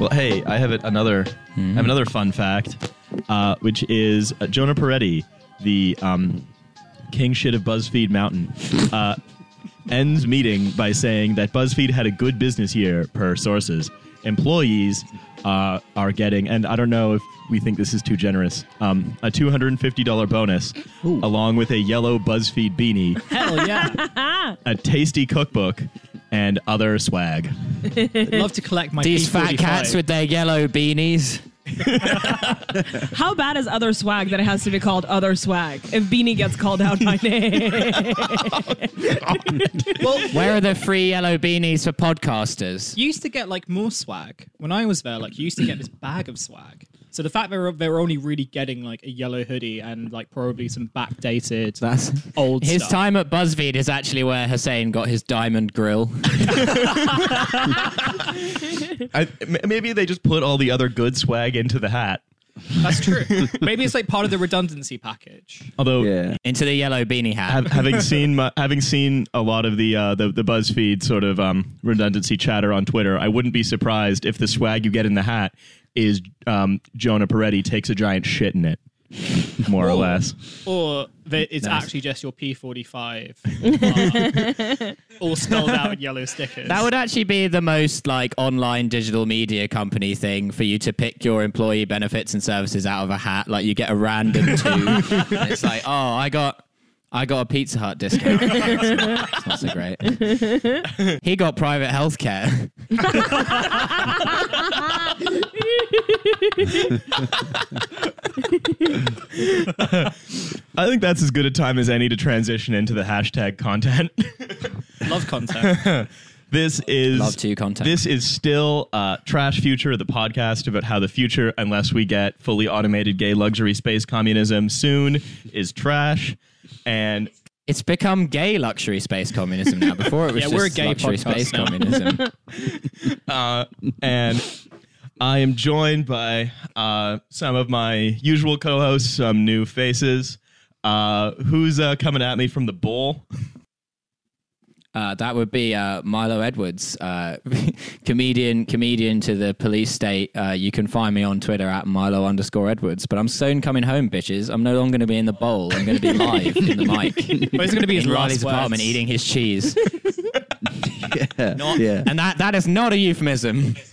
Well, hey, I have it- another. I have another fun fact, uh, which is uh, Jonah Peretti, the um, king shit of BuzzFeed Mountain, uh, ends meeting by saying that BuzzFeed had a good business year per sources. Employees uh, are getting, and I don't know if we think this is too generous, um, a two hundred and fifty dollar bonus, along with a yellow BuzzFeed beanie, Hell yeah. a tasty cookbook, and other swag. I'd love to collect my These P45. fat cats with their yellow beanies. How bad is other swag that it has to be called other swag if Beanie gets called out by name? well, Where are the free yellow beanies for podcasters? You used to get like more swag when I was there. Like you used to get this bag of swag. So the fact that they're, they're only really getting like a yellow hoodie and like probably some backdated That's old his stuff. time at BuzzFeed is actually where Hussein got his diamond grill. I, m- maybe they just put all the other good swag into the hat. That's true. Maybe it's like part of the redundancy package. Although Yeah. into the yellow beanie hat. Hav- having seen mu- having seen a lot of the uh, the, the BuzzFeed sort of um, redundancy chatter on Twitter, I wouldn't be surprised if the swag you get in the hat is um, Jonah Peretti takes a giant shit in it, more or Whoa. less. Or that it's Nice. actually just your P45 uh, all spelled out in yellow stickers. That would actually be the most like online digital media company thing for you to pick your employee benefits and services out of a hat. Like you get a random two, and it's like, oh, I got. I got a Pizza Hut discount. It's not so great. He got private health care. I think that's as good a time as any to transition into the hashtag content. Love content. this is Love to content. This is still uh, Trash Future, of the podcast about how the future, unless we get fully automated gay luxury space communism soon, is trash. And It's become gay luxury space communism now. Before it was Yeah, just we're a gay luxury podcast space now. communism. uh, and I am joined by uh, some of my usual co-hosts, some new faces. Uh, who's uh, coming at me from the bowl? Uh, that would be uh, Milo Edwards, uh, comedian, comedian to the police state. Uh, you can find me on Twitter at Milo underscore Edwards. But I'm soon coming home, bitches. I'm no longer going to be in the bowl. I'm going to be live in the mic But it's going to be his in last Riley's apartment eating his cheese, Yeah. Not- yeah. and that that is not a euphemism.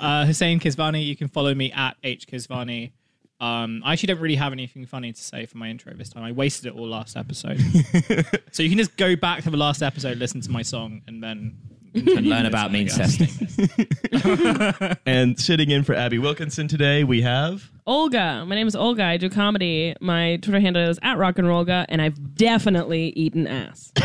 Uh, Hussein Kesvani, you can follow me at H Kesvani. Um, I actually don't really have anything funny to say for my intro this time. I wasted it all last episode. so you can just go back to the last episode, listen to my song, and then And learn about I mean testing. And sitting in for Abi Wilkinson today, we have. Olga. My name is Olga. I do comedy. My Twitter handle is at rock and rollga, and I've definitely eaten ass.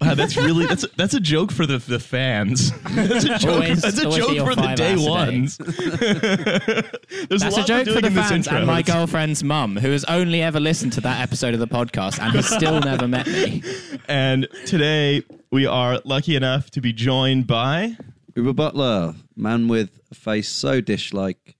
Wow, that's really that's that's a joke for the the fans. That's a joke. Always- that's a joke for the day ass a day. ones. There's That's a, a joke for the fans intro. and my girlfriend's mum, who has only ever listened to that episode of the podcast and has still never met me. And today we are lucky enough to be joined by. Oobah Butler, man with a face so dish-like,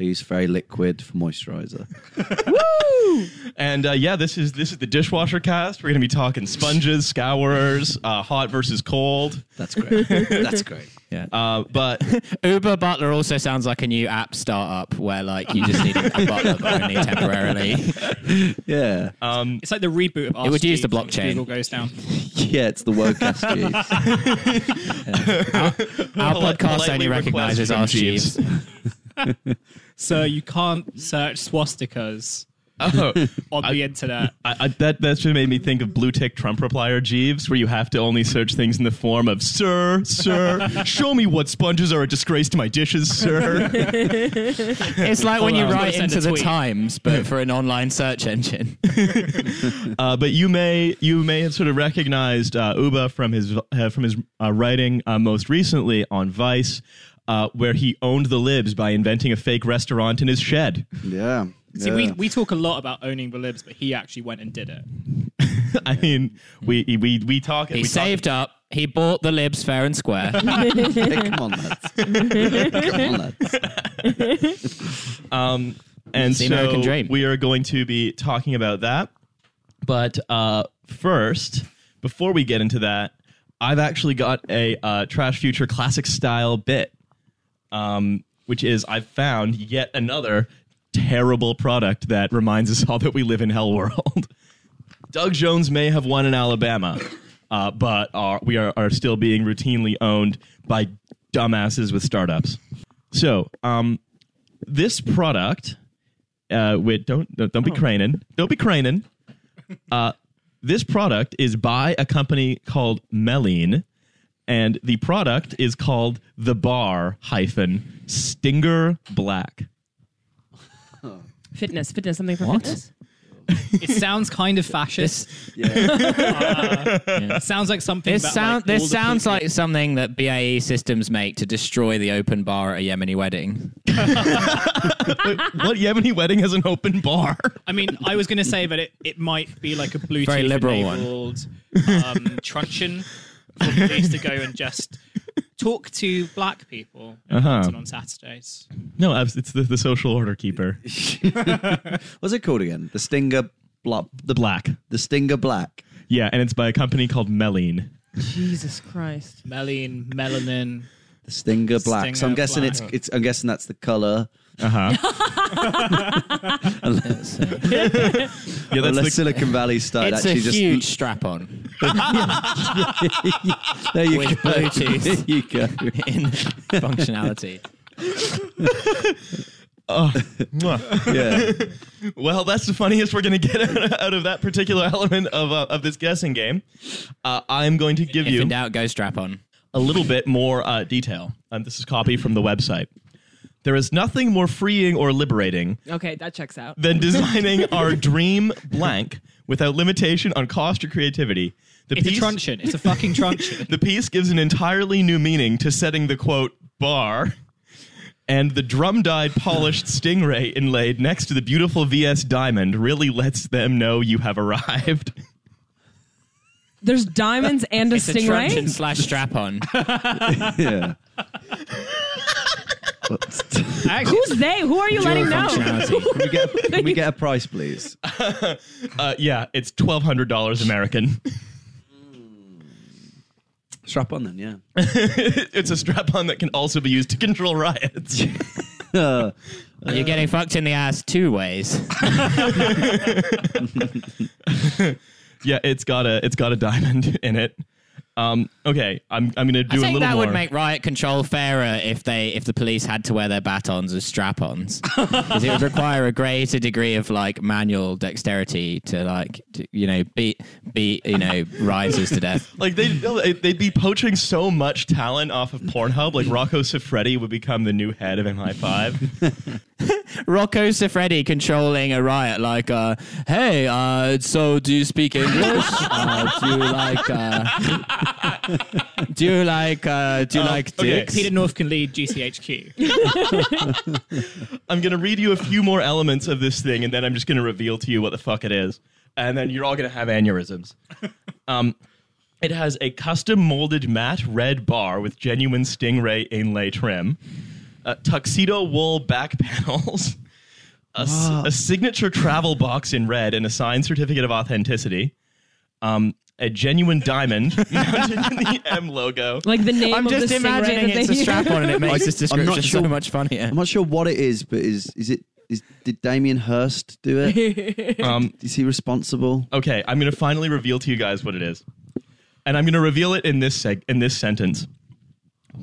I use very liquid for moisturizer. Woo! And uh, yeah, this is this is the dishwasher cast. We're going to be talking sponges, scourers, uh, hot versus cold. That's great. That's great. Yeah. Uh, but Oobah Butler also sounds like a new app startup where like you just need a butler but only temporarily. Yeah. um, It's like the reboot of It would use the Jeeves blockchain. Google goes down. Yeah, it's the Wocast Jeeves. Our Polite- podcast only recognizes from our Jeeves. Jeeves. So you can't search swastikas oh, on I- the internet. I, I, that that just made me think of blue tick Trump replier Jeeves, where you have to only search things in the form of "Sir, sir, show me what sponges are a disgrace to my dishes, sir." It's like when you on, write gonna send into the. Times, but for an online search engine. Uh, but you may you may have sort of recognized uh, Oobah from his uh, from his uh, writing uh, most recently on Vice, uh, where he owned the libs by inventing a fake restaurant in his shed. Yeah. See, yeah. we, we talk a lot about owning the libs, but he actually went and did it. I mean, we we we talk. He we talk- saved up. He bought the libs fair and square. Hey, come on, lads. come on, lads. Um, and the so American dream. we are going to be talking about that. But uh, first, before we get into that, I've actually got a uh, Trash Future classic style bit, um, which is I've found yet another terrible product that reminds us all that we live in hell world. Doug Jones may have won in Alabama, uh, but are, we are, are still being routinely owned by dumbasses with startups. So, um, this product, uh, with don't don't don't be craning, don't be craning. Uh, this product is by a company called Melin, and the product is called the Bar hyphen Stinger Black. Fitness, fitness, something for What? fitness. It sounds kind of fascist. Yeah. It sounds like something. This about, sound like, all this the sounds people- like something that BAE Systems make to destroy the open bar at a Yemeni wedding. what Yemeni wedding has an open bar? I mean, I was going to say that it, it might be like a Bluetooth Very liberal one. enabled um, truncheon for police to go and just talk to black people in Uh-huh. London on Saturdays. No, it's it's the, the social order keeper. What's it called again? The Stinger Blop. The black. The Stinger Black. Yeah, and it's by a company called Melin. Jesus Christ. Melin, melanin. The Stinger Black. so I'm Stinger guessing it's it's. I'm guessing that's the color. Uh huh. yeah, that's Unless the, Silicon Valley started It's a actually just. huge strap on there you with go. Bluetooth. there you go. in functionality. Yeah. well, that's the funniest we're going to get out of that particular element of uh, of this guessing game. Uh, I'm going to give If you in doubt, go strap on. a little bit more uh, detail. Um, this is copy from the website. There is nothing more freeing or liberating Okay, that checks out. than designing our dream blank without limitation on cost or creativity. The It's a truncheon. It's a fucking truncheon. The piece gives an entirely new meaning to setting the quote bar. And the drum dyed polished stingray inlaid next to the beautiful VS diamond really lets them know you have arrived. There's diamonds and a It's a truncheon stingray. slash strap on. Yeah. Actually, Who's they? Who are you letting know? Can we get a, can we get a price, please? Uh, yeah, it's twelve hundred dollars American. Strap on then, yeah. it's a strap-on that can also be used to control riots. Uh, You're getting fucked in the ass two ways. yeah, it's got a it's got a diamond in it. Um, okay, I'm I'm gonna do I a think little that more. would make riot control fairer if they if the police had to wear their batons as strap-ons, because it would require a greater degree of like manual dexterity to like to, you know beat beat you know rioters to death. like they'd, they'd be poaching so much talent off of Pornhub. Like Rocco Siffredi would become the new head of MI5. Rocco Siffredi controlling a riot like, uh, hey, uh, so do you speak English? Uh, do you like, uh, do you like, uh, do you like okay. dicks? Peter North can lead GCHQ. I'm gonna read you a few more elements of this thing, and then I'm just gonna reveal to you what the fuck it is, and then you're all gonna have aneurysms. um, it has a custom molded matte red bar with genuine stingray inlay trim, uh, tuxedo wool back panels, a, s- a signature travel box in red, and a signed certificate of authenticity. Um, a genuine diamond mounted in the M logo. Like the name I'm of just the stingray imagining that it's a strap on and it makes I- this I'm not sure- so much funnier. I'm not sure what it is, but is is it is did Damien Hirst do it? Um, is he responsible? Okay, I'm going to finally reveal to you guys what it is. And I'm going to reveal it in this seg- in this sentence.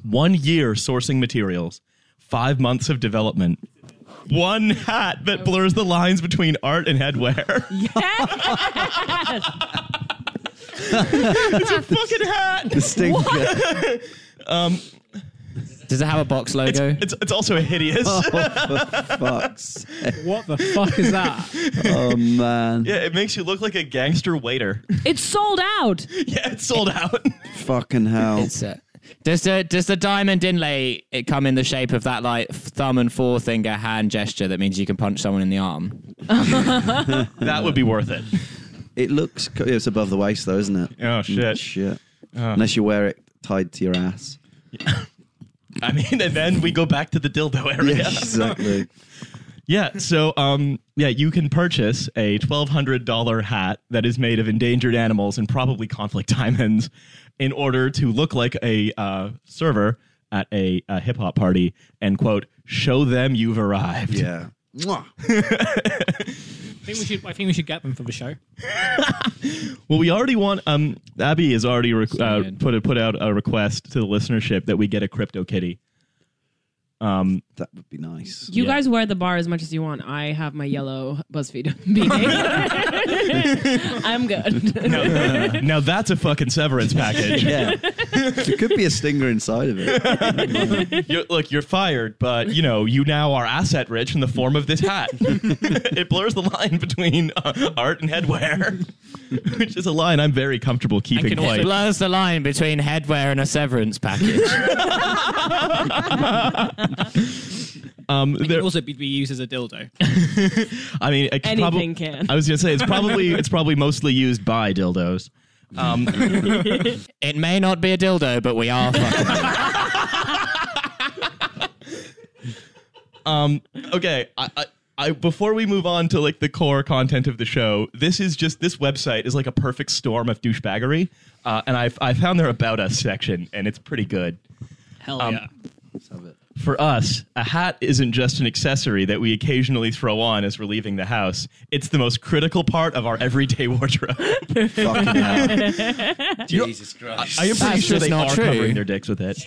1 year sourcing materials, 5 months of development. One hat that blurs the lines between art and headwear. it's a fucking hat. The Stinger. Does it have a box logo? It's it's also hideous. Fuck's sake. What the fuck is that? Oh man. Yeah, it makes you look like a gangster waiter. It's sold out. Yeah, it's sold out. Fucking hell. It's, uh, does the does the diamond inlay it come in the shape of that like thumb and forefinger hand gesture that means you can punch someone in the arm? that would be worth it. It looks. It's above the waist, though, isn't it? Oh, shit. Shit. Oh. Unless you wear it tied to your ass. I mean, and then we go back to the dildo area. Yeah, exactly. Yeah, so um, yeah, you can purchase a twelve hundred dollar hat that is made of endangered animals and probably conflict diamonds, in order to look like a uh, server at a, a hip hop party and quote show them you've arrived. Yeah. Mwah. I think we should. I think we should get them for the show. Well, we already want. Um, Abi has already re- uh, good. put a, put out a request to the listenership that we get a crypto kitty. Um, That would be nice. You Yeah. guys wear the bar as much as you want. I have my yellow BuzzFeed beanie. I'm good. now that's a fucking severance package. Yeah. there could be a stinger inside of it. You're, look, you're fired, but you know you now are asset rich in the form of this hat. it blurs the line between uh, art and headwear, which is a line I'm very comfortable keeping can also quiet. It blurs the line between headwear and a severance package. Um, It there, can also be, be used as a dildo. I mean, it's Anything probab- can. I was gonna say it's probably it's probably mostly used by dildos. Um, it may not be a dildo, but we are fucking. Um, okay, I, I, I before we move on to like the core content of the show, this is just this website is like a perfect storm of douchebaggery, uh, and I I found their about us section, and it's pretty good. Hell Um, yeah! Let's have it. For us, a hat isn't just an accessory that we occasionally throw on as we're leaving the house. It's the most critical part of our everyday wardrobe. Fucking hell. Jesus Christ. I am pretty That's sure just they not are true. covering their dicks with it.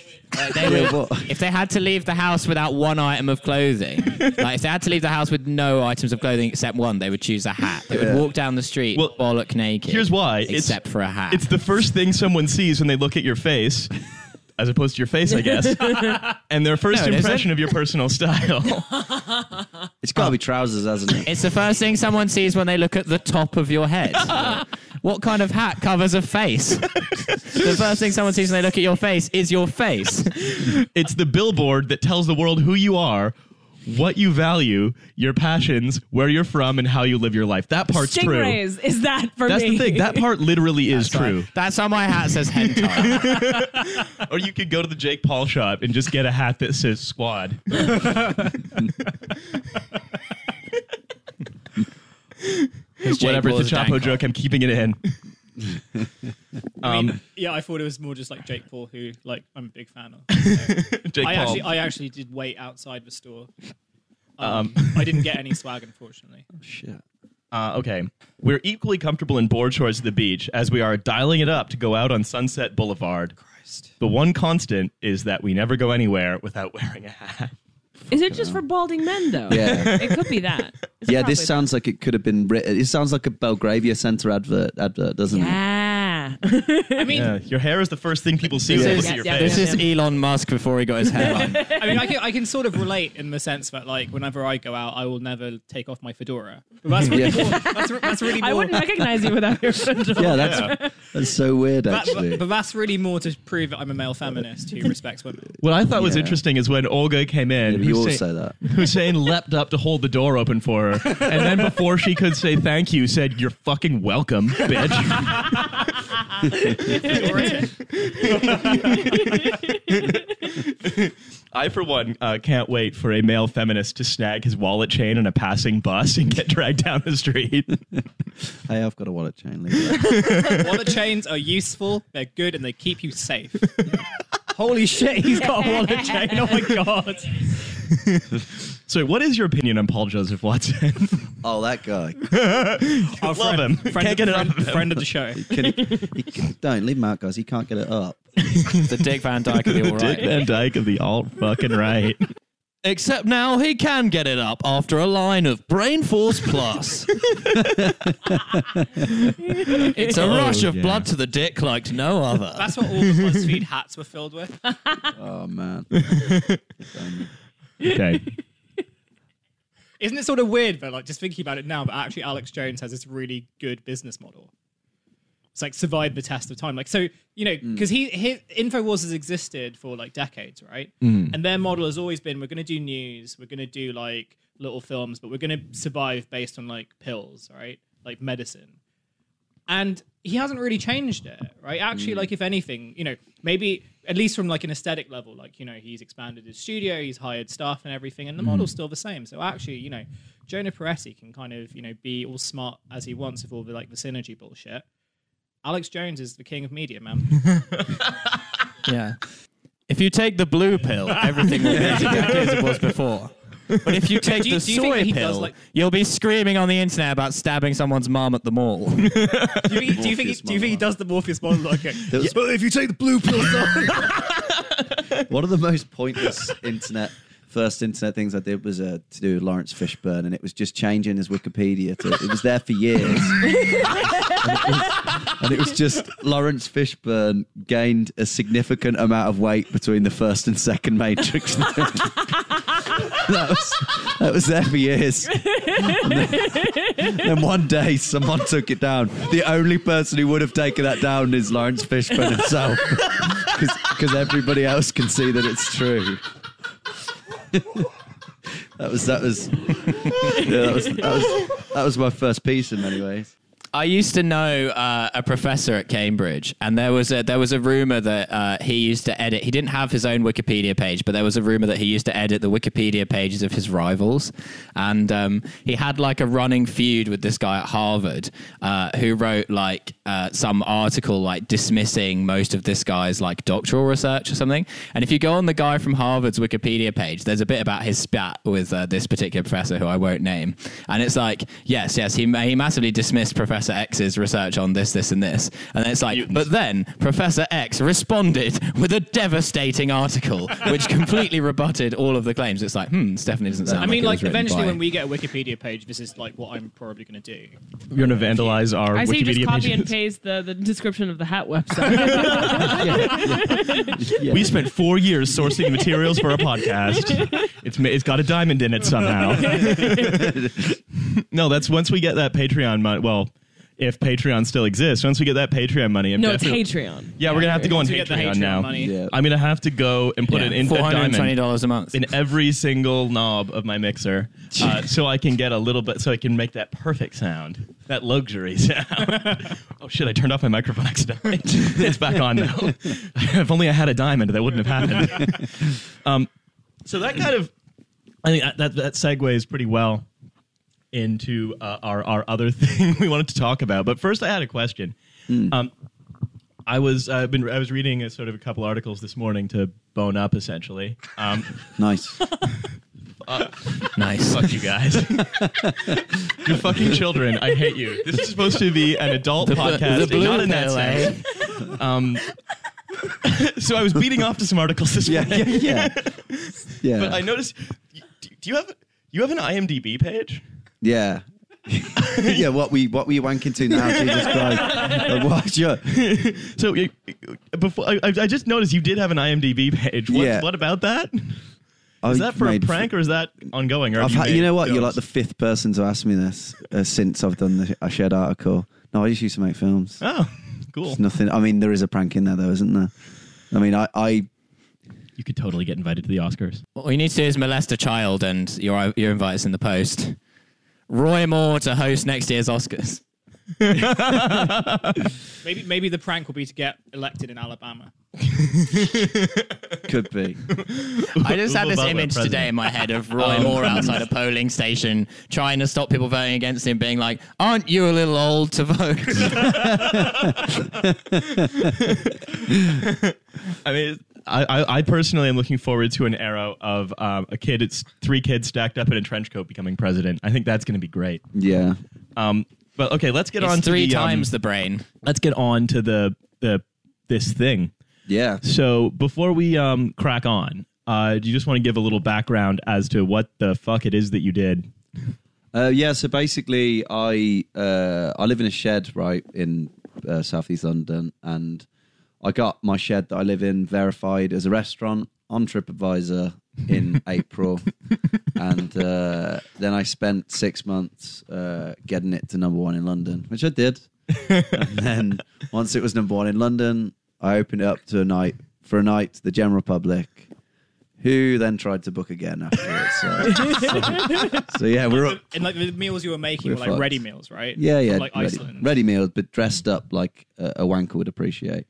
They would- if they had to leave the house without one item of clothing, like if they had to leave the house with no items of clothing except one, they would choose a hat. They would walk down the street Well, bollock naked. Here's why. It's- except for a hat. It's the first thing someone sees when they look at your face, as opposed to your face, I guess, and their first No, it impression of your personal style. It's got to be trousers, hasn't it? It's the first thing someone sees when they look at the top of your head. what kind of hat covers a face? the first thing someone sees when they look at your face is your face. It's the billboard that tells the world who you are, what you value, your passions, where you're from, and how you live your life. That part's true. Stingrays is that for That's me? the thing. That part literally is true. That's why my hat says hentai. Or you could go to the Jake Paul shop and just get a hat that says squad. Whatever, it's a Chapo joke. I'm keeping it in. I mean, Um, yeah, I thought it was more just like Jake Paul, who like I'm a big fan of. Jake I Paul. actually, I actually did wait outside the store. Um, I didn't get any swag, unfortunately. Shit. Uh, okay. We're equally comfortable in board shorts at the beach as we are dialing it up to go out on Sunset Boulevard. Christ. The one constant is that we never go anywhere without wearing a hat. Is it just for balding men though? Yeah. it could be that. It's Yeah, this probably sounds like it could have been written. It sounds like a Belgravia Center advert, advert doesn't it? Yeah. I mean, Yeah, your hair is the first thing people see when they This look is, at your yeah, face. this is Elon Musk before he got his hair on. I mean, I can, I can sort of relate in the sense that like whenever I go out, I will never take off my fedora. But that's really Yeah. more, that's, that's really more. I wouldn't recognize you without your fedora. Yeah, that's that's so weird, that- actually. but, but that's really more to prove that I'm a male feminist who respects women. What I thought was Yeah. interesting is when Olga came in, Yeah, but you all Hussein, say that. Hussein leapt up to hold the door open for her, and then before she could say thank you, said, "You're fucking welcome, bitch." I, for one, uh, can't wait for a male feminist to snag his wallet chain on a passing bus and get dragged down the street. Hey, I've got a wallet chain. Wallet chains are useful, they're good, and they keep you safe. Holy shit, he's got a wallet chain. Oh my god. So, what is your opinion on Paul Joseph Watson? oh, that guy. Our Love friend, him. Friend, Can't get it friend, off of him. friend of the show. Can he, he can- don't leave him out, guys. He can't get it up. the Dick Van Dyke of the all Dick right. Van Dyke of the alt fucking right. Except now he can get it up after a line of Brain Force Plus. it's a Oh, rush of yeah. blood to the dick like no other. That's what all the BuzzFeed hats were filled with. Oh man. Okay. Isn't it sort of weird, though, like just thinking about it now, but actually Alex Jones has this really good business model. It's like survived the test of time. Like, so, you know, mm. because he, his InfoWars has existed for like decades, right? Mm. And their model has always been we're going to do news, we're going to do like little films, but we're going to survive based on like pills, right? Like medicine. and he hasn't really changed it, right? Actually, mm. like if anything, you know, maybe at least from like an aesthetic level, like you know, he's expanded his studio, he's hired staff and everything, and the mm. model's still the same. So actually, you know, Jonah Peretti can kind of you know be all smart as he wants with all the like the synergy bullshit. Alex Jones is the king of media, man. Yeah. If you take the blue pill, everything will be exactly as it was before. But if you take Do you- the do you think soy that he does, pill, like- you'll be screaming on the internet about stabbing someone's mom at the mall. do you think, do you think, he, Morpheus do you think he monologue. does the Morpheus monologue? Okay. There was- But if you take the blue pill, One of the most pointless internet first internet things I did was uh, to do with Laurence Fishburne, and it was just changing his Wikipedia. To, it was there for years, and, it was, and it was just Laurence Fishburne gained a significant amount of weight between the first and second Matrix. That was that was there for years. And then, one day, someone took it down. The only person who would have taken that down is Laurence Fishburne himself, because everybody else can see that it's true. that was that was yeah, that was that was that was my first piece in many ways. I used to know uh, a professor at Cambridge, and there was a there was a rumor that uh, he used to edit. He didn't have his own Wikipedia page, but there was a rumor that he used to edit the Wikipedia pages of his rivals, and um, he had like a running feud with this guy at Harvard uh, who wrote like uh, some article like dismissing most of this guy's like doctoral research or something. And if you go on the guy from Harvard's Wikipedia page, there's a bit about his spat with uh, this particular professor who I won't name, and it's like yes, yes, he he massively dismissed Professor X's research on this, this, and this, and it's like, Mutants. but then Professor X responded with a devastating article which completely rebutted all of the claims. It's like, hmm, this definitely doesn't sound. I mean, it like was eventually by- when we get a Wikipedia page, this is like what I'm probably going to do. You're gonna vandalize our I say you Wikipedia just copy pages. and paste the, the description of the hat website. We spent four years sourcing materials for our podcast. It's it's got a diamond in it somehow. no, that's once we get that Patreon money. Well, if Patreon still exists, once we get that Patreon money, I'm no, it's definitely- Patreon. Yeah, we're gonna have to go on Once we get the Patreon, Patreon now. money. Yeah. I'm gonna have to go and put yeah, it in four that hundred and twenty diamond dollars a month. in every single knob of my mixer, uh, so I can get a little bit, so I can make that perfect sound, that luxury sound. oh shit! I turned off my microphone accidentally. it's back on now. if only I had a diamond, that wouldn't have happened. um, so that kind of, I think that that, that segues pretty well into uh, our our other thing we wanted to talk about. But first, I had a question. Um, I was uh, been I was reading a sort of a couple articles this morning to bone up essentially. Um, Nice. nice. fuck you guys, you fucking children. I hate you. This is supposed to be an adult The, podcast, the blue not in that sense. Um, so I was beating off to some articles this Yeah, morning, yeah, yeah. Yeah. but I noticed. Do, do you have you have an IMDb page? Yeah. yeah, what we what were you wanking to now, Jesus Christ? What, sure. So you- before I, I just noticed you did have an IMDb page. What, Yeah. what about that? Is I that for a made- prank or is that ongoing? Or I've have had, you made know what? You're films? like the fifth person to ask me this uh, since I've done the a shared article. No, I just used to make films. Oh, cool. There's nothing. I mean, there is a prank in there, though, isn't there? I mean, I, I You could totally get invited to the Oscars. All you need to do is molest a child, and you're you're invited in the post. Roy Moore to host next year's Oscars. Maybe maybe the prank will be to get elected in Alabama. could be. I just had this Butler, image president. today in my head of Roy um, Moore outside a polling station trying to stop people voting against him, being like, "Aren't you a little old to vote?" I mean, I, I, I personally am looking forward to an era of um, a kid, it's three kids stacked up in a trench coat becoming president. I think that's going to be great. Yeah. Um, but okay, let's get on it's to three the, um, times the brain. let's get on to the the this thing. Yeah. So before we um, crack on, uh, do you just want to give a little background as to what the fuck it is that you did? Uh, yeah. So basically, I uh, I live in a shed right in uh, southeast London, and I got my shed that I live in verified as a restaurant on TripAdvisor in April, and uh, then I spent six months uh, getting it to number one in London, which I did. and then once it was number one in London, I opened it up to a night for a night to the general public, who then tried to book again afterwards. So, so, so yeah, we're up. And like the meals you were making We're were like fucked. ready meals, right? Yeah, yeah, From, like ready, Iceland. ready meals, but dressed up like a, a wanker would appreciate.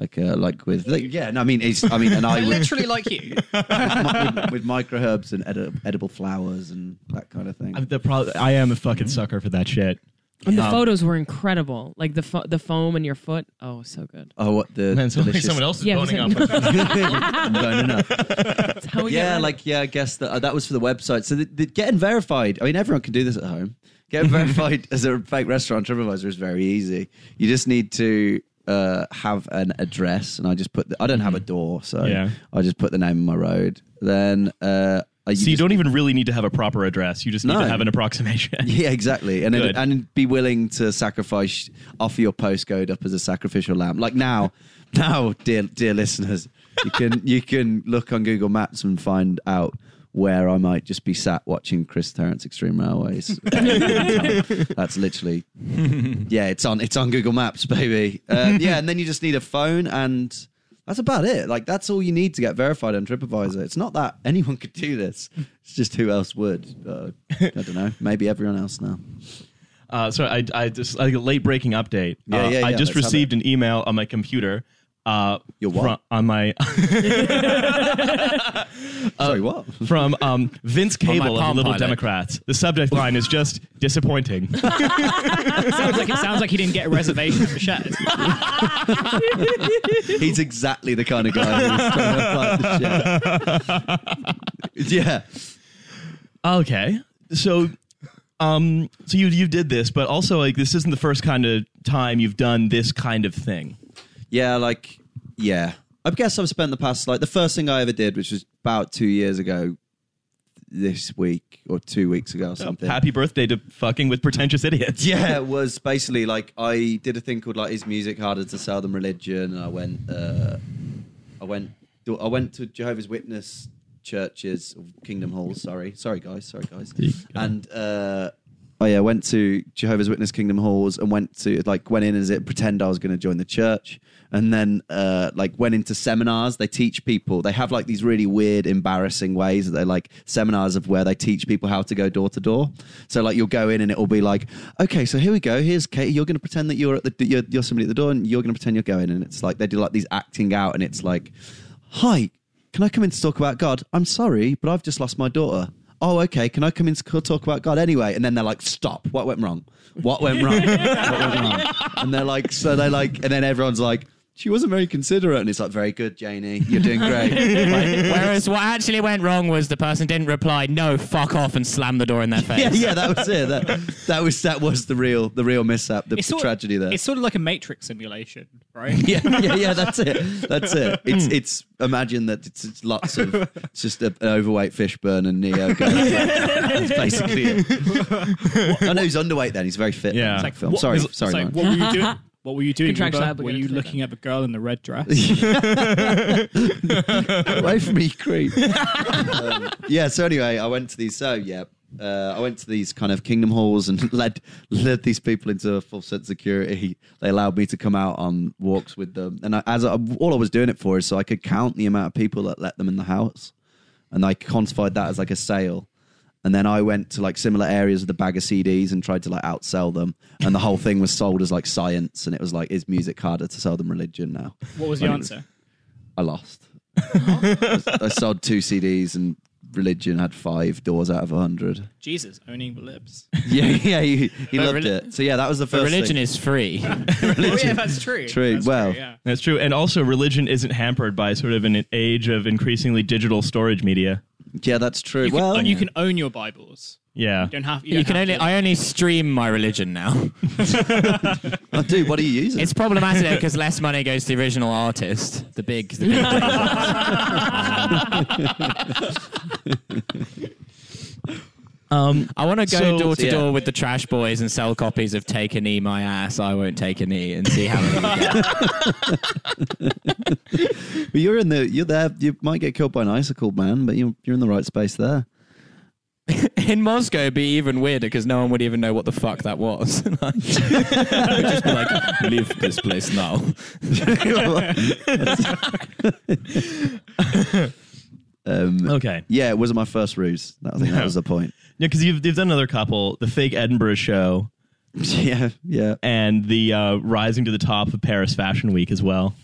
Like, uh, like with, like, yeah, no, I mean, it's, I mean, and I would Literally like you. with, with micro herbs and edi- edible flowers and that kind of thing. I'm the pro- I am a fucking sucker for that shit. And the Um, photos were incredible. Like the fo- the foam in your foot. Oh, so good. oh, what the Man, so delicious- someone else is Yeah, boning was up. I'm boning up. That's how we get Yeah, rid- like yeah, I guess that uh, that was for the website. So the, the, getting verified. I mean, everyone can do this at home. Getting verified as a fake restaurant TripAdvisor is very easy. You just need to uh, have an address, and I just put. The, I don't have a door, so Yeah. I just put the name of my road. Then uh, I- So you just- don't even really need to have a proper address. You just need No. to have an approximation. Yeah, exactly, and Good. and be willing to sacrifice, offer your postcode up as a sacrificial lamb. Like now, now, dear dear listeners, you can you can look on Google Maps and find out where I might just be sat watching Chris Tarrant's Extreme Railways. That's literally, yeah, it's on it's on Google Maps, baby. Uh, yeah, and then you just need a phone and. That's about it. Like that's all you need to get verified on TripAdvisor. It's not that anyone could do this. It's just who else would. Uh, I don't know. Maybe everyone else now. Uh, so I, I just like a late breaking update. Yeah, Uh, yeah, I just let's received an email on my computer. Uh, Your what? fro- on my Sorry, what? from um, Vince Cable of the Palm Little Pilot. Democrats. The subject line is just disappointing. sounds like it sounds like he didn't get a reservation for the. He's exactly the kind of guy who's trying to apply the shit. yeah. Okay. So um so you you did this, but also like this isn't the first kind of time you've done this kind of thing. Yeah, like, yeah. I guess I've spent the past, like, the first thing I ever did, which was about two years ago this week or two weeks ago or something. Happy birthday to fucking with pretentious idiots. yeah, it was basically like I did a thing called like is music harder to sell than religion? And I went, uh, I went, I went to Jehovah's Witness churches, Kingdom Halls. Sorry, sorry guys, sorry guys. And uh, oh yeah, went to Jehovah's Witness Kingdom Halls and went to like went in as it pretend I was going to join the church. And then, uh, like, went into seminars. They teach people. They have like these really weird, embarrassing ways that they like seminars of where they teach people how to go door to door. So, like, you'll go in and it will be like, okay, so here we go. Here's Kate. You're going to pretend that you're at the you're, you're somebody at the door, and you're going to pretend you're going. And it's like they do like these acting out, and it's like, hi, can I come in to talk about God? I'm sorry, but I've just lost my daughter. Oh, okay. Can I come in to talk about God anyway? And then they're like, stop. What went wrong? What went wrong? what went wrong? And they're like, so they're like, and then everyone's like, she wasn't very considerate. And it's like, very good, Janie. You're doing great. Like, Whereas what actually went wrong was the person didn't reply, no, fuck off, and slam the door in their face. yeah, yeah, that was it. That, that was that was the real the real mishap, the, the sort tragedy there. It's sort of like a Matrix simulation, right? yeah, yeah, yeah. That's it. That's it. It's it's imagine that it's, it's lots of it's just a, an overweight Fishburne and Neo. Going That's basically it. I know he's underweight. Then he's very fit. Yeah. in It's like, film. What- Sorry, it's sorry. like, Laurence. what were you doing? What were you doing? Contractually Were obligated you to looking at the girl in the red dress? Get away from me, creep. um, yeah. So anyway, I went to these. So yeah, uh, I went to these kind of kingdom halls and led led these people into a full set of security. They allowed me to come out on walks with them, and I, as I, all I was doing it for is so I could count the amount of people that let them in the house, and I quantified that as like a sale. And then I went to like similar areas of the bag of CDs and tried to like outsell them. And the whole thing was sold as like science. And it was like, is music harder to sell than religion now? What was the Funny. answer? I lost. I sold two CDs and religion had five doors out of a hundred. Jesus, owning the lips. Yeah, yeah, he, he loved reli- it. So yeah, that was the But first. religion thing. is free. oh yeah, that's true. True, That's well- yeah. That's true. And also religion isn't hampered by sort of an age of increasingly digital storage media. Yeah, that's true. You can, well, you can own your Bibles. Yeah. You don't have. You, You don't can have only to- I only stream my religion now. I do. What are you using? It's problematic because less money goes to the original artist, the big. The big Um I want to go So- door to yeah. door with the trash boys and sell copies of "Take a Knee, My Ass." I won't take a knee and see how many we get. but you're in the. You're there. You might get killed by an icicle, man. But you're you're in the right space there. In Moscow, it'd be even weirder because no one would even know what the fuck that was. Like, They'd just be like, "Leave this place now." Um, Okay. Yeah, it wasn't my first ruse. That, I think that was the point. Yeah, because you've, you've done another couple, the fake Edinburgh show yeah, yeah, and the uh, rising to the top of Paris Fashion Week as well.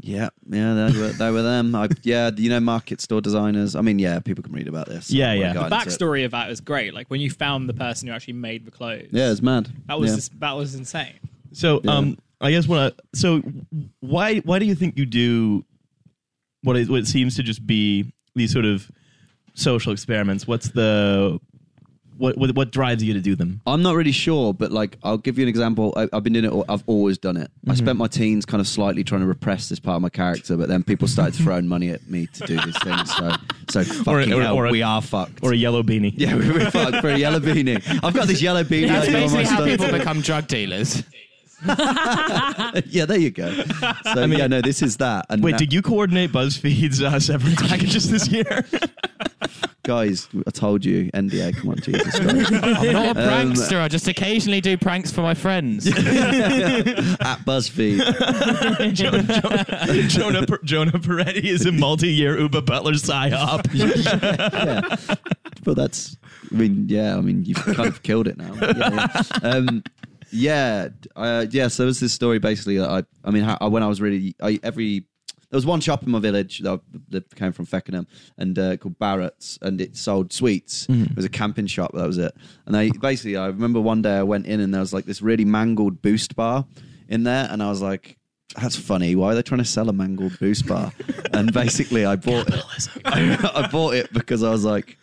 yeah, yeah. They were, they were them. I, yeah, you know, market store designers. I mean, yeah, people can read about this. Yeah, I won't yeah. go The into it. Backstory of that was great. Like when you found the person who actually made the clothes. Yeah, it's mad. That was yeah. just, that was insane. So, Yeah. um, I guess what I, so why why do you think you do what what seems to just be these sort of social experiments? What's the what what, what drives you to do them? I'm not really sure, but like I'll give you an example. I, I've been doing it. I've always done it. Mm-hmm. I spent my teens kind of slightly trying to repress this part of my character, but then people started throwing money at me to do these things. So, so fucking or- hell, or a- we are fucked. Or a yellow beanie? yeah, we were fucked for a yellow beanie. I've got this yellow beanie. That's I got on my basically how stuff. people become drug dealers. yeah, there you go. So I mean, yeah, no, this is that. And Wait, now- did you coordinate BuzzFeed's uh, severance packages this year? guys? I told you, NDA. Come on, Jesus Christ. I'm not a Um, prankster. I just occasionally do pranks for my friends. At BuzzFeed. Jonah, Jonah, Per- Jonah Peretti is a multi-year Oobah Butler psyop. yeah. But that's, I mean, yeah, I mean, you've kind of killed it now. Yeah, yeah. Um, yeah, uh, yeah. So there's this story basically that I, I mean, how, when I was really, I, every, there was one shop in my village that, I, that came from Feckenham and uh, called Barrett's, and it sold sweets. It was a camping shop. That was it. And they basically, I remember one day I went in and there was like this really mangled Boost bar in there, and I was like. That's funny. Why are they trying to sell a mangled boost bar? And basically, I bought it. I, I bought it because I was like,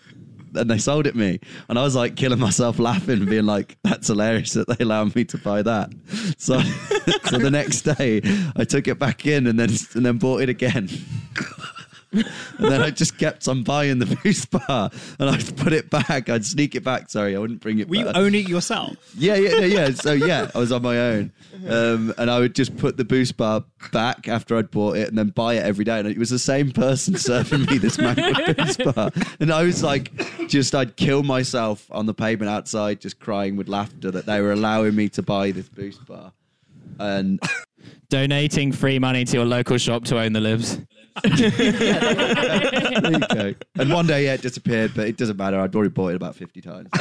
and they sold it me, and I was like killing myself laughing, being like, "That's hilarious that they allowed me to buy that." So, so the next day, I took it back in and then and then bought it again. And then I just kept on buying the boost bar, and I'd put it back. I'd sneak it back. Sorry, I wouldn't bring it. Were you back. own it yourself? Yeah, yeah, yeah, yeah. So yeah, I was on my own, um, and I would just put the boost bar back after I'd bought it, and then buy it every day. And it was the same person serving me this mango boost bar, and I was like, just I'd kill myself on the pavement outside, just crying with laughter that they were allowing me to buy this boost bar, and Donating free money to your local shop to own the libs. there you go. And one day, yeah, it disappeared, but it doesn't matter. I'd already bought it about fifty times.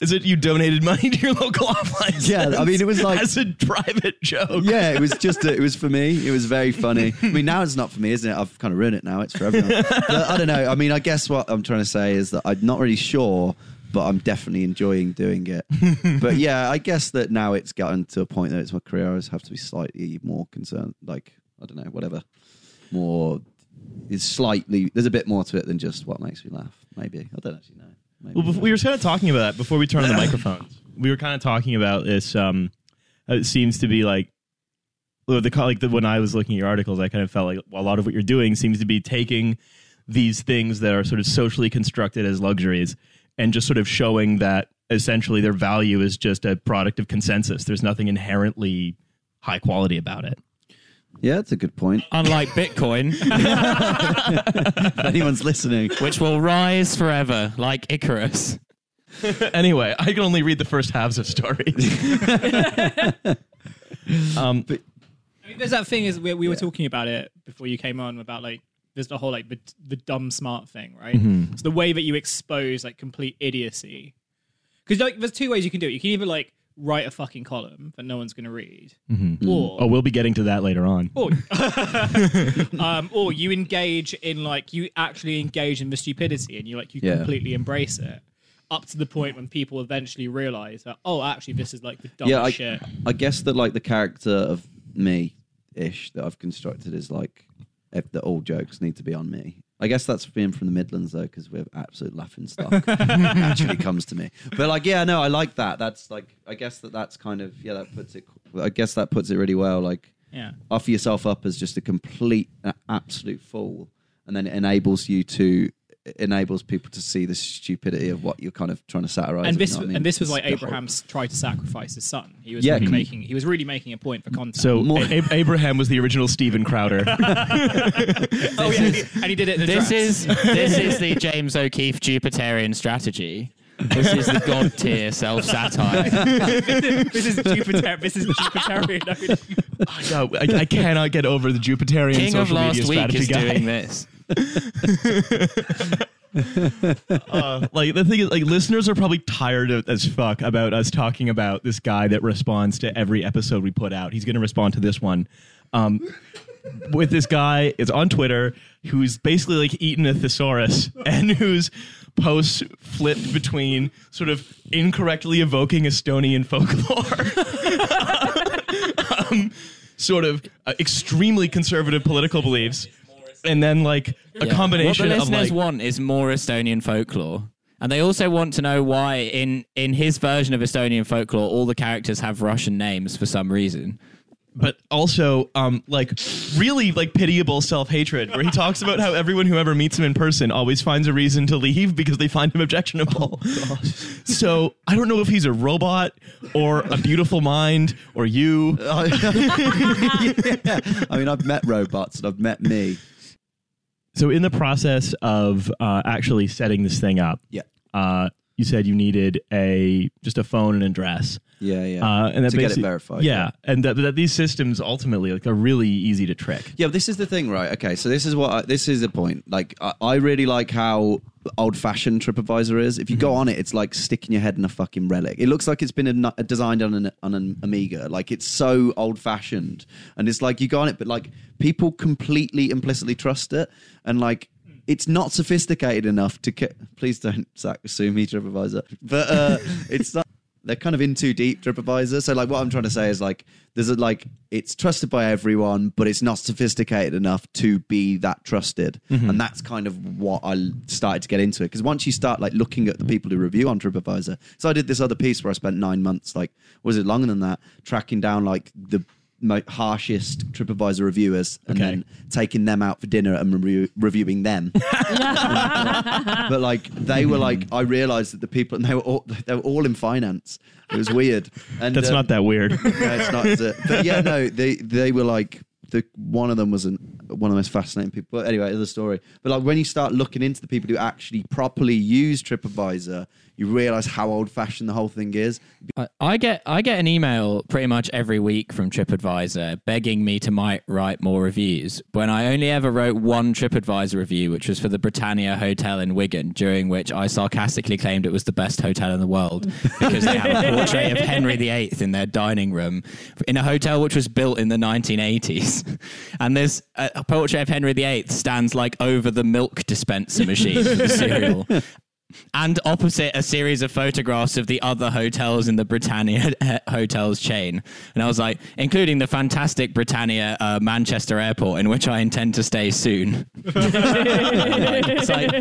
Is it you donated money to your local offline? Yeah, I mean, it was like- as a private joke. Yeah, it was just it was for me. It was very funny. I mean, now it's not for me, isn't it? I've kind of ruined it now. It's for everyone. But I don't know. I mean, I guess what I'm trying to say is that I'm not really sure, but I'm definitely enjoying doing it. but yeah, I guess that now it's gotten to a point that it's my career. I always have to be slightly more concerned. Like I don't know, whatever. More. It's slightly. There's a bit more to it than just what makes me laugh. Maybe I don't actually know. Maybe. Well, before, we were kind of talking about that before we turned on the microphones. We were kind of talking about this. Um, it seems to be like the like the, when I was looking at your articles, I kind of felt like a lot of what you're doing seems to be taking these things that are sort of socially constructed as luxuries and just sort of showing that essentially their value is just a product of consensus. There's nothing inherently high quality about it. yeah, that's a good point. Unlike Bitcoin, If anyone's listening, which will rise forever like Icarus. anyway, I can only read the first halves of stories. um, I mean, there's that thing is we, we were talking about it before you came on about like there's the whole like the, the dumb smart thing, right? Mm-hmm. It's the way that you expose like complete idiocy. Because like there's two ways you can do it. You can either like write a fucking column that no one's going to read, mm-hmm. mm. or oh, we'll be getting to that later on. or um, or you engage in like you actually engage in the stupidity and you like you Yeah. completely embrace it. Up to the point when people eventually realize that oh actually this is like the dumb yeah, I, shit. I guess that like the character of me ish that I've constructed is like if the all jokes need to be on me. I guess that's being from the Midlands though, because we're absolute laughing stock. naturally comes to me, but like yeah, no, I like that. That's like I guess that that's kind of yeah, that puts it. I guess that puts it really well. Like Yeah. offer yourself up as just a complete, absolute fool, and then it enables you to enables people to see the stupidity of what you're kind of trying to satirize. and you this know I mean? and this was It's like the whole- Abraham's tried to sacrifice his son. He was Yeah, really hmm. making he was really making a point for content. So More- A- Abraham was the original Steven Crowder. oh yeah, and he, and he did it. In This dress. is this is the James O'Keefe Jupiterian strategy. This is the god tier self satire. this is Jupiter. This is Jupiterian. no, I, I cannot get over the Jupiterian King social of last media week strategy is guy. doing this. Uh, like the thing is, like listeners are probably tired of, as fuck about us talking about this guy that responds to every episode we put out. He's going to respond to this one. Um, with this guy is on Twitter who's basically like eating a thesaurus and whose posts flipped between sort of incorrectly evoking Estonian folklore, um, sort of uh, extremely conservative political beliefs, and then like a combination What the of listeners like want is more Estonian folklore. And they also want to know why in in his version of Estonian folklore all the characters have Russian names for some reason. but also um like really like pitiable self-hatred where he talks about how everyone who ever meets him in person always finds a reason to leave because they find him objectionable so i don't know if he's a robot or a beautiful mind or you yeah. I mean, I've met robots and I've met me. So in the process of uh, actually setting this thing up Yeah. uh, you said you needed a just a phone and address Yeah, yeah. uh, and that to get it verified. yeah, and that, that these systems ultimately like are really easy to trick Yeah, this is the thing, right? Okay, so this is what I, this is the point. Like, I, I really like how old-fashioned TripAdvisor is. If you go on it, it's like sticking your head in a fucking relic. It looks like it's been a, designed on an on an Amiga. Like, it's so old-fashioned, and it's like you go on it, but like people completely implicitly trust it, and like. It's not sophisticated enough to. Ca- Please don't Zach, sue me, TripAdvisor. But uh, it's not. They're kind of in too deep TripAdvisor. So like what I'm trying to say is like there's a like it's trusted by everyone, but it's not sophisticated enough to be that trusted. And that's kind of what I started to get into it. Because once you start like looking at the people who review on TripAdvisor, so I did this other piece where I spent nine months, like was it longer than that, tracking down like the mo- harshest TripAdvisor reviewers and Okay. then taking them out for dinner and re- reviewing them. but like they were like I realized that the people and they were all they were all in finance. It was weird. And that's um, not that weird no, it's not. Is it? But yeah, no, they they were like the one of them was an, one of the most fascinating people. But anyway, other story. But like when you start looking into the people who actually properly use TripAdvisor, you realize how old fashioned the whole thing is. I, I get I get an email pretty much every week from TripAdvisor begging me to might write more reviews. When I only ever wrote one TripAdvisor review, which was for the Britannia Hotel in Wigan, during which I sarcastically claimed it was the best hotel in the world because they have a portrait of Henry VIII in their dining room in a hotel which was built in the 1980s. And this uh, portrait of Henry VIII stands like over the milk dispenser machine for the cereal and opposite a series of photographs of the other hotels in the Britannia hotels chain. And I was like, including the fantastic Britannia uh, Manchester Airport, in which I intend to stay soon. it's like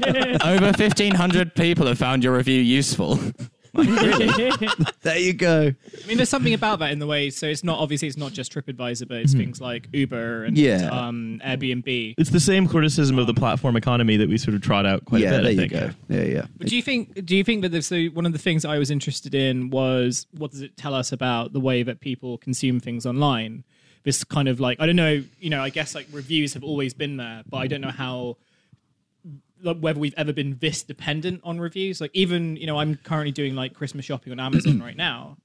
over 1,500 people have found your review useful. Like, really? There you go. I mean, there's something about that in the way. So it's not obviously it's not just TripAdvisor, but it's things like Uber and Yeah. um, Airbnb. It's the same criticism of the platform economy that we sort of trot out quite yeah, a bit. there I you think. go. Yeah, yeah. But do you think? Do you think that there's so one of the things I was interested in was what does it tell us about the way that people consume things online? This kind of like I don't know, you know, I guess like reviews have always been there, but I don't know how like whether we've ever been this dependent on reviews. Like even you know, I'm currently doing like Christmas shopping on Amazon right now.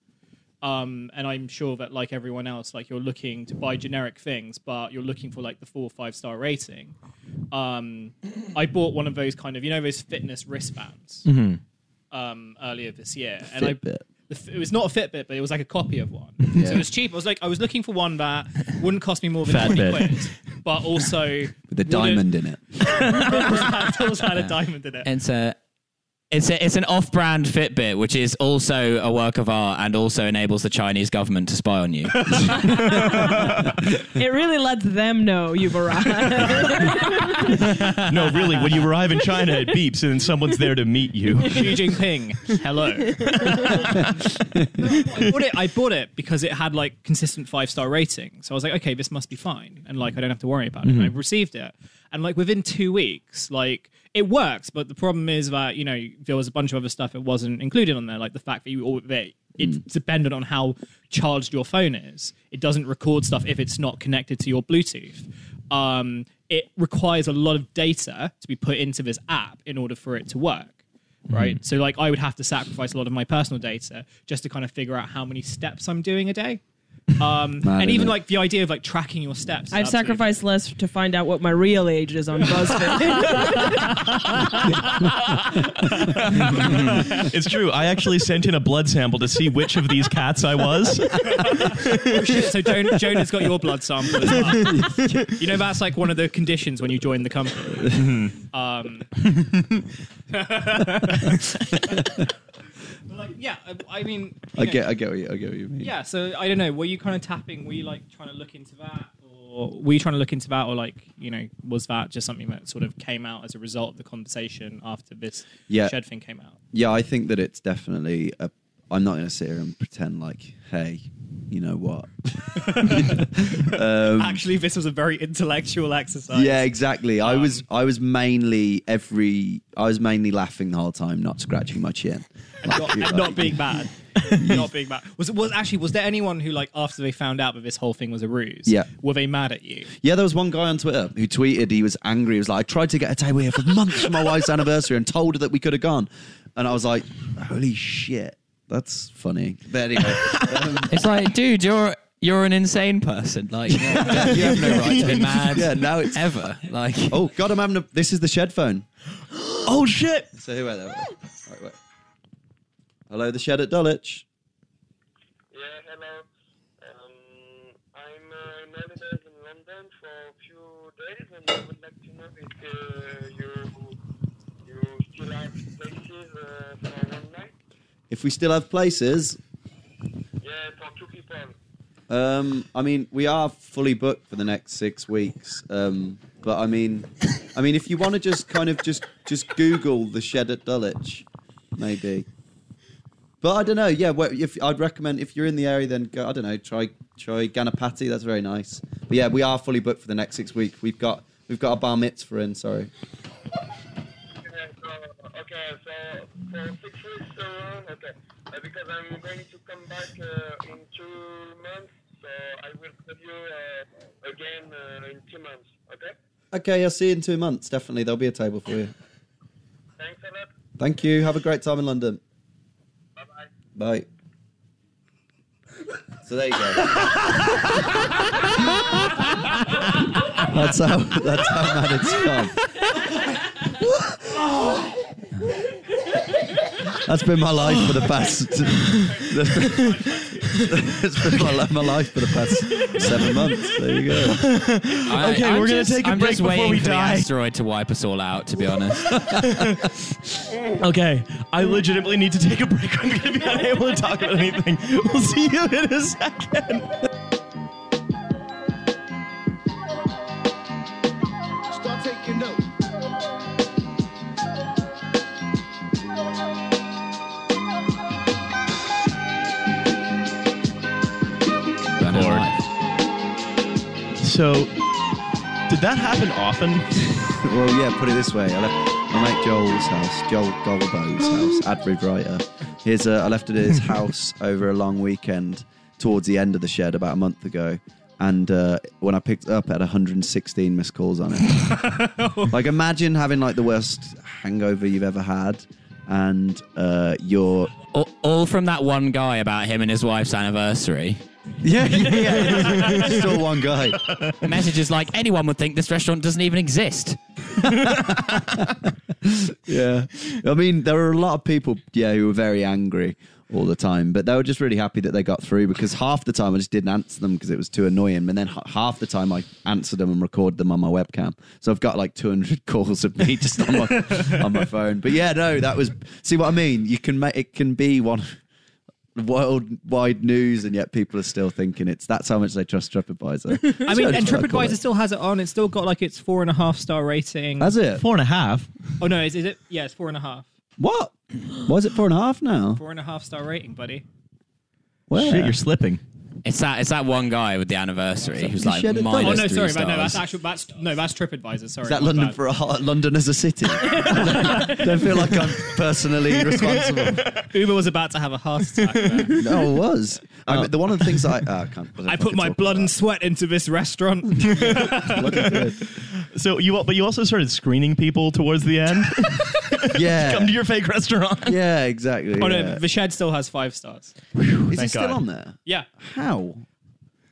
Um, and I'm sure that, like everyone else, like you're looking to buy generic things, but you're looking for like the four or five star rating. Um, I bought one of those kind of, you know, those fitness wristbands um, earlier this year, and I, Fitbit. the f- it was not a Fitbit, but it was like a copy of one. So it was cheap. I was like, I was looking for one that wouldn't cost me more than twenty Fatbit. quid, but also With a diamond in it. it also had a diamond in it. It's a. Uh, It's, a, it's an off-brand Fitbit, which is also a work of art and also enables the Chinese government to spy on you. It really lets them know you've arrived. No, really, when you arrive in China, it beeps and then someone's there to meet you. Xi Jinping, hello. I bought it. I bought it because it had like consistent five star rating. So I was like, okay, this must be fine, and like I don't have to worry about it. And mm-hmm. I received it, and like within two weeks, like it works. But the problem is that you know there was a bunch of other stuff that wasn't included on there, like the fact that you all that it's dependent on how charged your phone is. It doesn't record stuff if it's not connected to your Bluetooth. Um, it requires a lot of data to be put into this app in order for it to work right? So like I would have to sacrifice a lot of my personal data just to kind of figure out how many steps I'm doing a day. Um, and even innit? like the idea of like tracking your steps. I've absolutely- sacrificed less to find out what my real age is on BuzzFeed. It's true. I actually sent in a blood sample to see which of these cats I was. Oh, shit, so Joan, Jonah's got your blood sample as well. you know that's like one of the conditions when you join the company. um, like, yeah, I, mean, I know, get, I get, what you, I get what you mean. Yeah, so I don't know. Were you kind of tapping? Were you like trying to look into that, or were you trying to look into that, or like you know, was that just something that sort of came out as a result of the conversation after this Yeah. shed thing came out? Yeah, I think that it's definitely. A, I'm not going to sit here and pretend like, hey, you know what? um, Actually, this was a very intellectual exercise. yeah, exactly. I was, Um, I was mainly every, I was mainly laughing the whole time, not scratching my chin, Like, not, and not being bad. not being bad. Was was actually was there anyone who like after they found out that this whole thing was a ruse? Yeah. Were they mad at you? Yeah, there was one guy on Twitter who tweeted he was angry. He was like, I tried to get a table here for months for my wife's anniversary and told her that we could have gone. And I was like, holy shit, that's funny. But anyway, um, It's like, dude, you're you're an insane person. Like, you have no right to be mad. yeah, now it's. ever. Like, Oh, God, I'm having a. This is the shed phone. Oh shit! So who are there? Right, wait. Hello, the shed at Dulwich. Yeah, hello. Um, I'm uh, in holidays in London for a few days, and I would like to know if uh, you you still have places uh, for one night. If we still have places, Yeah, for two people. um, I mean, we are fully booked for the next six weeks. Um, but I mean, I mean, if you want to just kind of just just Google the shed at Dulwich, maybe. But I don't know. Yeah, well, if I'd recommend if you're in the area, then go, I don't know. Try try Ganapati. That's very nice. But yeah, we are fully booked for the next six weeks. We've got we've got a bar mitzvah in. Sorry. Okay, so, for six weeks, so okay. Uh, because I'm going to come back uh, in two months, so I will call you uh, again uh, in two months, okay? Okay, I'll see you in two months. Definitely, there'll be a table for you. Thanks a lot. Thank you. Have a great time in London. Bye-bye. Bye. So there you go. that's how that's how mad it's gone. That's been my life for the past. It's been my, my life for the past seven months. There you go. I, Okay, I'm we're gonna take a I'm break just before waiting we for the die. asteroid to wipe us all out. To be honest, Okay, I legitimately need to take a break. I'm going to be unable to talk about anything. We'll see you in a second. So, did that happen often? Well, yeah. Put it this way: I left my mate Joel's house, Joel Golby's house, Adbridge writer. His, uh, I left it at his house over a long weekend towards the end of the shed about a month ago. And uh, when I picked up, it had 116 missed calls on it. like, imagine having like the worst hangover you've ever had, and uh, you're All, all from that one guy about him and his wife's anniversary. yeah, yeah, yeah. still one guy. Messages like, anyone would think this restaurant doesn't even exist. Yeah. I mean, there were a lot of people, yeah, who were very angry all the time, but they were just really happy that they got through because half the time I just didn't answer them because it was too annoying. And then h- half the time I answered them and recorded them on my webcam. So I've got like 200 calls of me just on my, on my phone. But yeah, no, that was, see what I mean? You can make, it can be one worldwide news and yet people are still thinking it's, that's how much they trust TripAdvisor. I mean, and it's quite cool. TripAdvisor still has it on. It's still got like its four and a half star rating. Has it? Four and a half. Oh no, is, is it? Yeah, it's four and a half. What? Why is it four and a half now? Four and a half star rating, buddy. Where? Shit, you're slipping. It's that it's that one guy with the anniversary who's like shed at minus Oh no, three sorry, stars. but no, that's actual. That's no, that's TripAdvisor. Sorry, Is that my London bad. for a hot, London as a city? don't feel like I'm personally responsible. Uber was about to have a heart attack. there. No, it was. I mean, oh. the one of the things I, oh, I can't. I put my blood and sweat into this restaurant. So you, but you also started screening people towards the end. Yeah, Come to your fake restaurant. yeah, exactly. oh yeah. no, the shed still has five stars. Is it still God. on there? Yeah, How?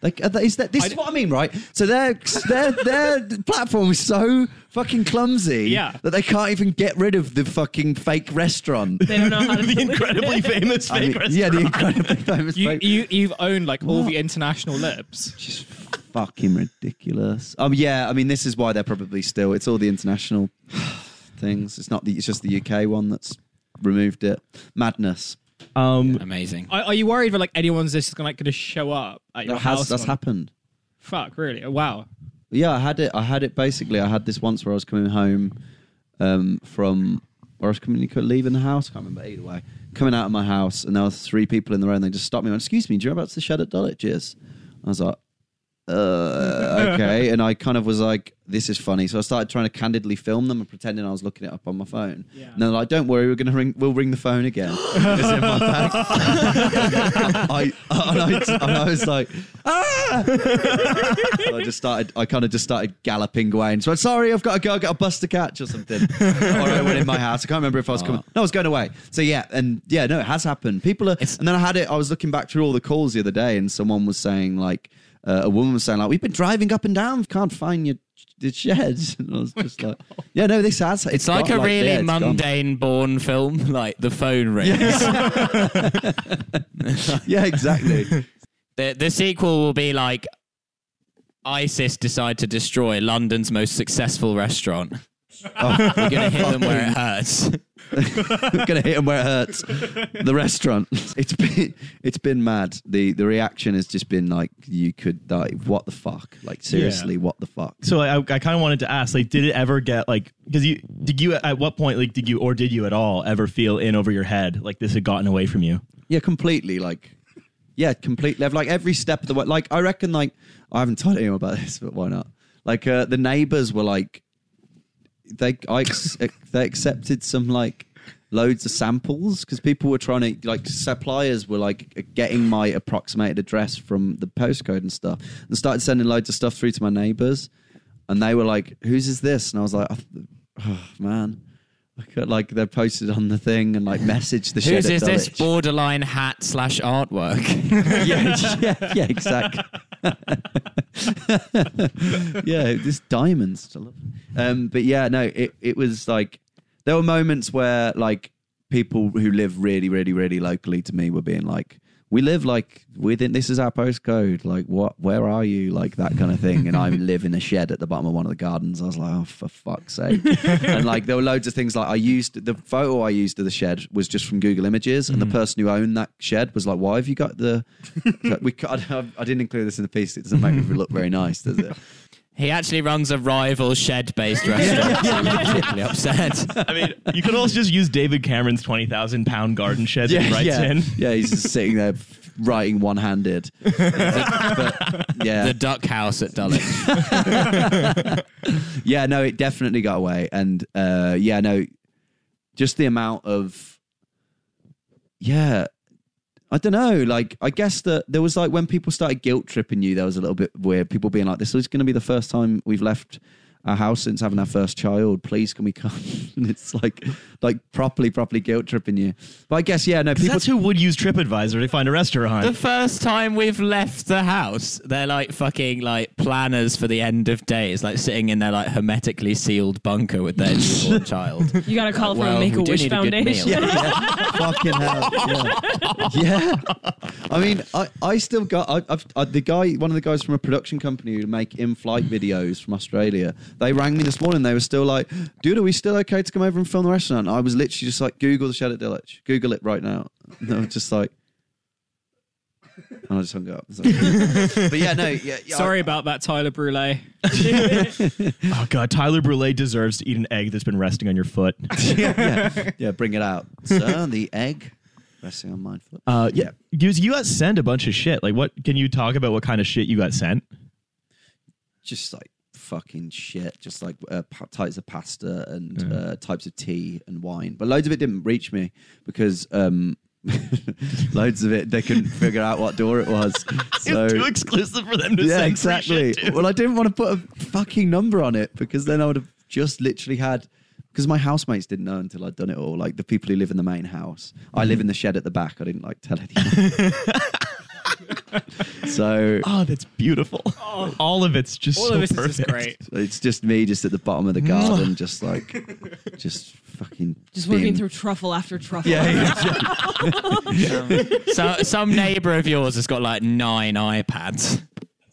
Like, are they- is that, this is what I mean, right? So their their their platform is so fucking clumsy Yeah. that they can't even get rid of the fucking fake restaurant. They don't know how to the incredibly it. famous I fake mean, restaurant. yeah, the incredibly famous You, fake. you, you've owned like all the international lips. just fucking ridiculous. Um, yeah, I mean, this is why they're probably still. It's all the international things. It's not the. It's just the UK one that's removed it. Madness. Um, Amazing. Are, are you worried that like anyone's just gonna, like, gonna show up at your That house? has that's one- happened. Fuck, really? Oh, wow. Yeah, I had it. I had it basically. I had this once where I was coming home um, from, or I was coming, leaving the house. I can't remember either way. Coming out of my house, and there was three people in the row, and they just stopped me. and went, "Excuse me, do you know about the shed at Dulwich's?" I was like, uh, "Okay," and I kind of was like, "This is funny." So I started trying to candidly film them and pretending I was looking it up on my phone. Yeah. And they're like, "Don't worry, we're gonna ring. We'll ring the phone again." it's in my bag. I, and I, and I was like, "Ah!" So I just started. I kind of just started galloping away and so I'm sorry, I've got to go. I got a bus to catch or something. or I went in my house. I can't remember if I was coming. No, I was going away. So yeah, and yeah, no, it has happened. People are. and then I had it. I was looking back through all the calls the other day, and someone was saying like, uh, a woman was saying like, we've been driving up and down, can't find your the sheds. And I was just like, yeah, no, this has. It's like got, a really yeah, mundane Bourne film, like the phone rings. Yeah, exactly. The, the sequel will be like ISIS decide to destroy London's most successful restaurant. Oh. We're gonna hit them where it hurts. I'm gonna hit him where it hurts. The restaurant. It's been it's been mad. The the reaction has just been like you could die. What the fuck? Like seriously, what the fuck? so I, I kind of wanted to ask, like, did it ever get like, because you did you at what point, like, did you or did you at all ever feel in over your head like this had gotten away from you? Yeah, completely. Like yeah, completely. Like every step of the way. Like I reckon. Like I haven't told anyone about this, but why not? Like uh, the neighbors were like they I ex- they accepted some like loads of samples because people were trying to like suppliers were like getting my approximated address from the postcode and stuff and started sending loads of stuff through to my neighbors and they were like whose is this and i was like oh, oh man could, uh, like they're posted on the thing and like messaged the Whose is this borderline hat slash artwork? yeah, yeah, yeah, exactly. yeah, just diamonds. Um, but yeah, no, it it was like there were moments where like people who live really, really, really locally to me were being like, "We live like within this is our postcode. Like, what? Where are you? Like that kind of thing." And I live in a shed at the bottom of one of the gardens. I was like, "Oh, for fuck's sake!" and like there were loads of things like I used the photo I used of the shed was just from Google Images, and the mm. person who owned that shed was like, "Why have you got the?" we I, I didn't include this in the piece. It doesn't make me look very nice, does it? He actually runs a rival shed-based restaurant. so I'm particularly upset. I mean, you could also just use David Cameron's twenty thousand pound garden shed that he writes yeah. in. Yeah, he's just sitting there writing one-handed. but, yeah, The duck house at Dulwich. yeah, no, it definitely got away, and uh, yeah, no, just the amount of, yeah, I don't know. Like, I guess that there was like when people started guilt tripping you, there was a little bit weird. People being like, "This is going to be the first time we've left." Our house since having our first child. Please, can we come? And it's like, like properly, properly guilt tripping you. But I guess, yeah, no. People, that's who would use TripAdvisor to find a restaurant. The first time we've left the house, they're like fucking like planners for the end of days, like sitting in their like hermetically sealed bunker with their newborn child. You got to call from Well, Make a we do Wish need a good Foundation. yeah, yeah. fucking hell, yeah, yeah. I mean, I, I still got I, I've, I, the guy, one of the guys from a production company who make in-flight videos from Australia. They rang me this morning. They were still like, "Dude, are we still okay to come over and film the restaurant?" I was literally just like, "Google the shed at Dulwich. Google it right now." And they were just like. And I just hung up. but yeah, no, yeah. yeah Sorry I- about that, Tyler Brule. oh god, Tyler Brule deserves to eat an egg that's been resting on your foot. yeah, yeah, bring it out, sir. The egg resting on my foot. Uh, yeah, you, you got sent a bunch of shit. Like, what can you talk about? What kind of shit you got sent? just like fucking shit, just like uh, pa- types of pasta and uh, types of tea and wine. But loads of it didn't reach me because um, loads of it they couldn't figure out what door it was. So it's too exclusive for them to yeah, exactly. Well, I didn't want to put a fucking number on it because then I would have just literally had. Because my housemates didn't know until I'd done it all. Like the people who live in the main house, I live in the shed at the back. I didn't like tell anyone. So Oh, that's beautiful. All of it's just All so of this perfect. is just great. it's just me, just at the bottom of the garden, just like, just fucking, Just being- working through truffle after truffle. Yeah, yeah. So some neighbor of yours has got like nine iPads.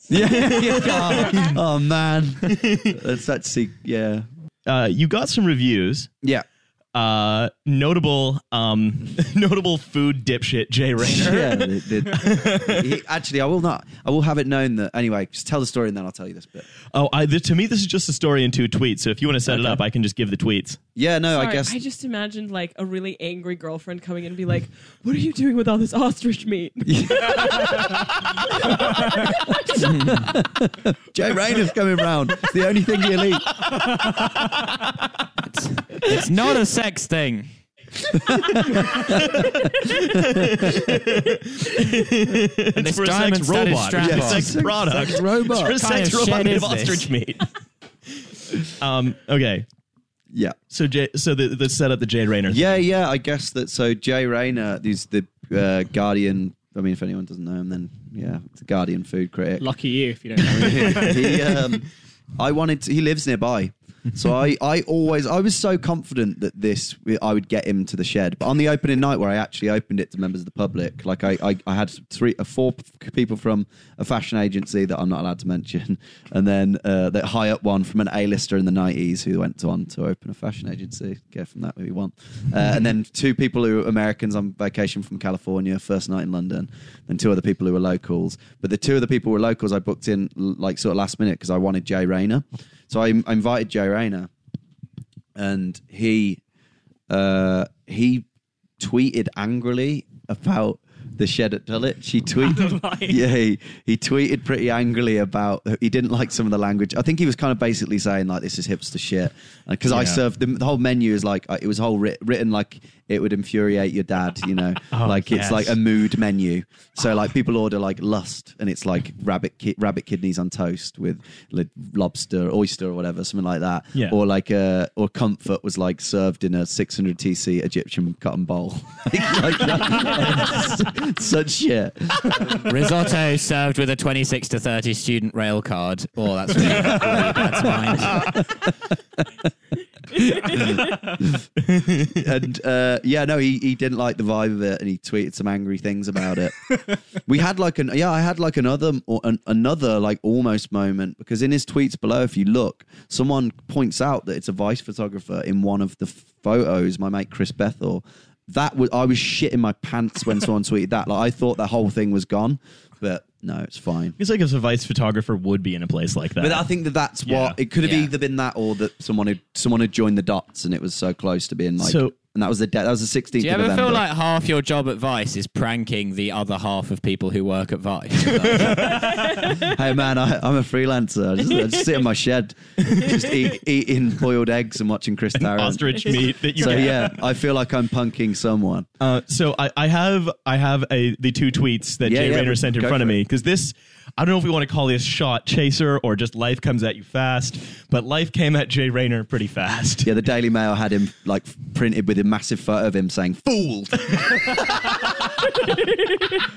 yeah. yeah. Oh man, that's actually yeah, Uh, you got some reviews. yeah. Uh, notable, um, notable food dipshit Jay Rayner. Yeah, the- the- he- actually, I will not. I will have it known that. Anyway, just tell the story and then I'll tell you this bit. Oh, I, th- to me, this is just a story in two tweets. So if you want to set it Okay. up, I can just give the tweets. Yeah, no, Sorry, I guess. I just imagined like a really angry girlfriend coming in and be like, "What are you doing with all this ostrich meat?" Jay Rayner's coming round. It's the only thing he'll eat. It's not a sex thing. It's for a sex diamond robot. strap It's sex Sex- product. sex robot. It's for a Kind sex of robot shit made is of this? ostrich meat. um. Okay. Yeah. So Jay, so the, the set up the Jay Rayner. Yeah, yeah. I guess that. So Jay Rayner, he's the uh, Guardian. I mean, if anyone doesn't know him, then yeah, it's a Guardian food critic. Lucky you if you don't know. Him. He, um, I wanted. To, he lives nearby, so I, I always, I was so confident that this, I would get him to the shed. But on the opening night, where I actually opened it to members of the public, like I, I, I had three, uh, four people from a fashion agency that I'm not allowed to mention, and then uh, that high up one from an A-lister in the '90s who went on to open a fashion agency. Get from that who you want, uh, and then two people who are Americans on vacation from California, first night in London, and two other people who were locals. But the two of the people who were locals I booked in like sort of last minute because I wanted Jay Rayner. So I, I invited Joe Rayner, and he uh, he tweeted angrily about the shed at Dulwich. She tweeted, yeah, he, he tweeted pretty angrily about he didn't like some of the language. I think he was kind of basically saying like this is hipster shit because I served the, the whole menu is like uh, it was whole writ, written like it would infuriate your dad, you know, Oh, like yes. it's like a mood menu. So like people order like lust and it's like rabbit ki- rabbit kidneys on toast with like lobster, oyster or whatever, something like that. Yeah. Or like uh or comfort was like served in a 600 TC Egyptian cotton bowl. like that. Such shit. Risotto served with a 26 to 30 student rail card. Oh, that's really, really bad mind. and uh, yeah, no, he, he didn't like the vibe of it, and he tweeted some angry things about it. we had like an yeah, I had like another or an, another like almost moment because in his tweets below, if you look, someone points out that it's a Vice photographer in one of the photos. My mate Chris Bethel. That was I was shitting my pants when someone tweeted that. Like I thought the whole thing was gone, but no, it's fine. It's like if a vice photographer would be in a place like that. But I think that that's Yeah. what it could have Yeah. either been that or that someone had someone had joined the dots and it was so close to being like. So- and that was the de- that was the sixteenth. Do you ever November. feel like half your job at Vice is pranking the other half of people who work at Vice? hey man, I, I'm a freelancer. I just, I just sit in my shed, just eat, eating boiled eggs and watching Chris Tarrant. ostrich meat that you So get. yeah, I feel like I'm punking someone. Uh, so I, I have I have a the two tweets that Yeah, Jay yeah, Rayner sent in front of me because this I don't know if we want to call this shot chaser or just life comes at you fast, but life came at Jay Rayner pretty fast. Yeah, the Daily Mail had him like printed with a massive photo of him saying "fooled."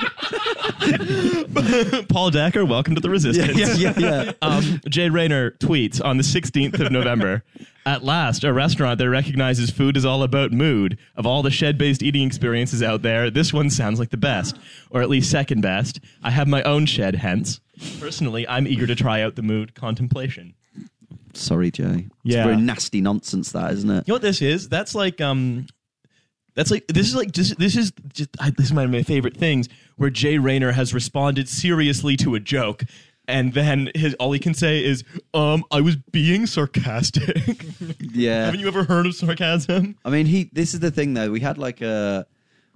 Paul Dacre, welcome to the Resistance. yeah, yeah, yeah. Um, Jay Rayner tweets on the 16th of November. At last, a restaurant that recognizes food is all about mood. Of all the shed based eating experiences out there, this one sounds like the best, or at least second best. I have my own shed, hence. Personally, I'm eager to try out the mood contemplation. Sorry, Jay. It's Yeah. very nasty nonsense, that isn't it? You know what this is? That's like um that's like this is like just this is just I, this is one of my favorite things where Jay Rayner has responded seriously to a joke and then his all he can say is um I was being sarcastic. Yeah. Haven't you ever heard of sarcasm? I mean, he. This is the thing, though. We had like a.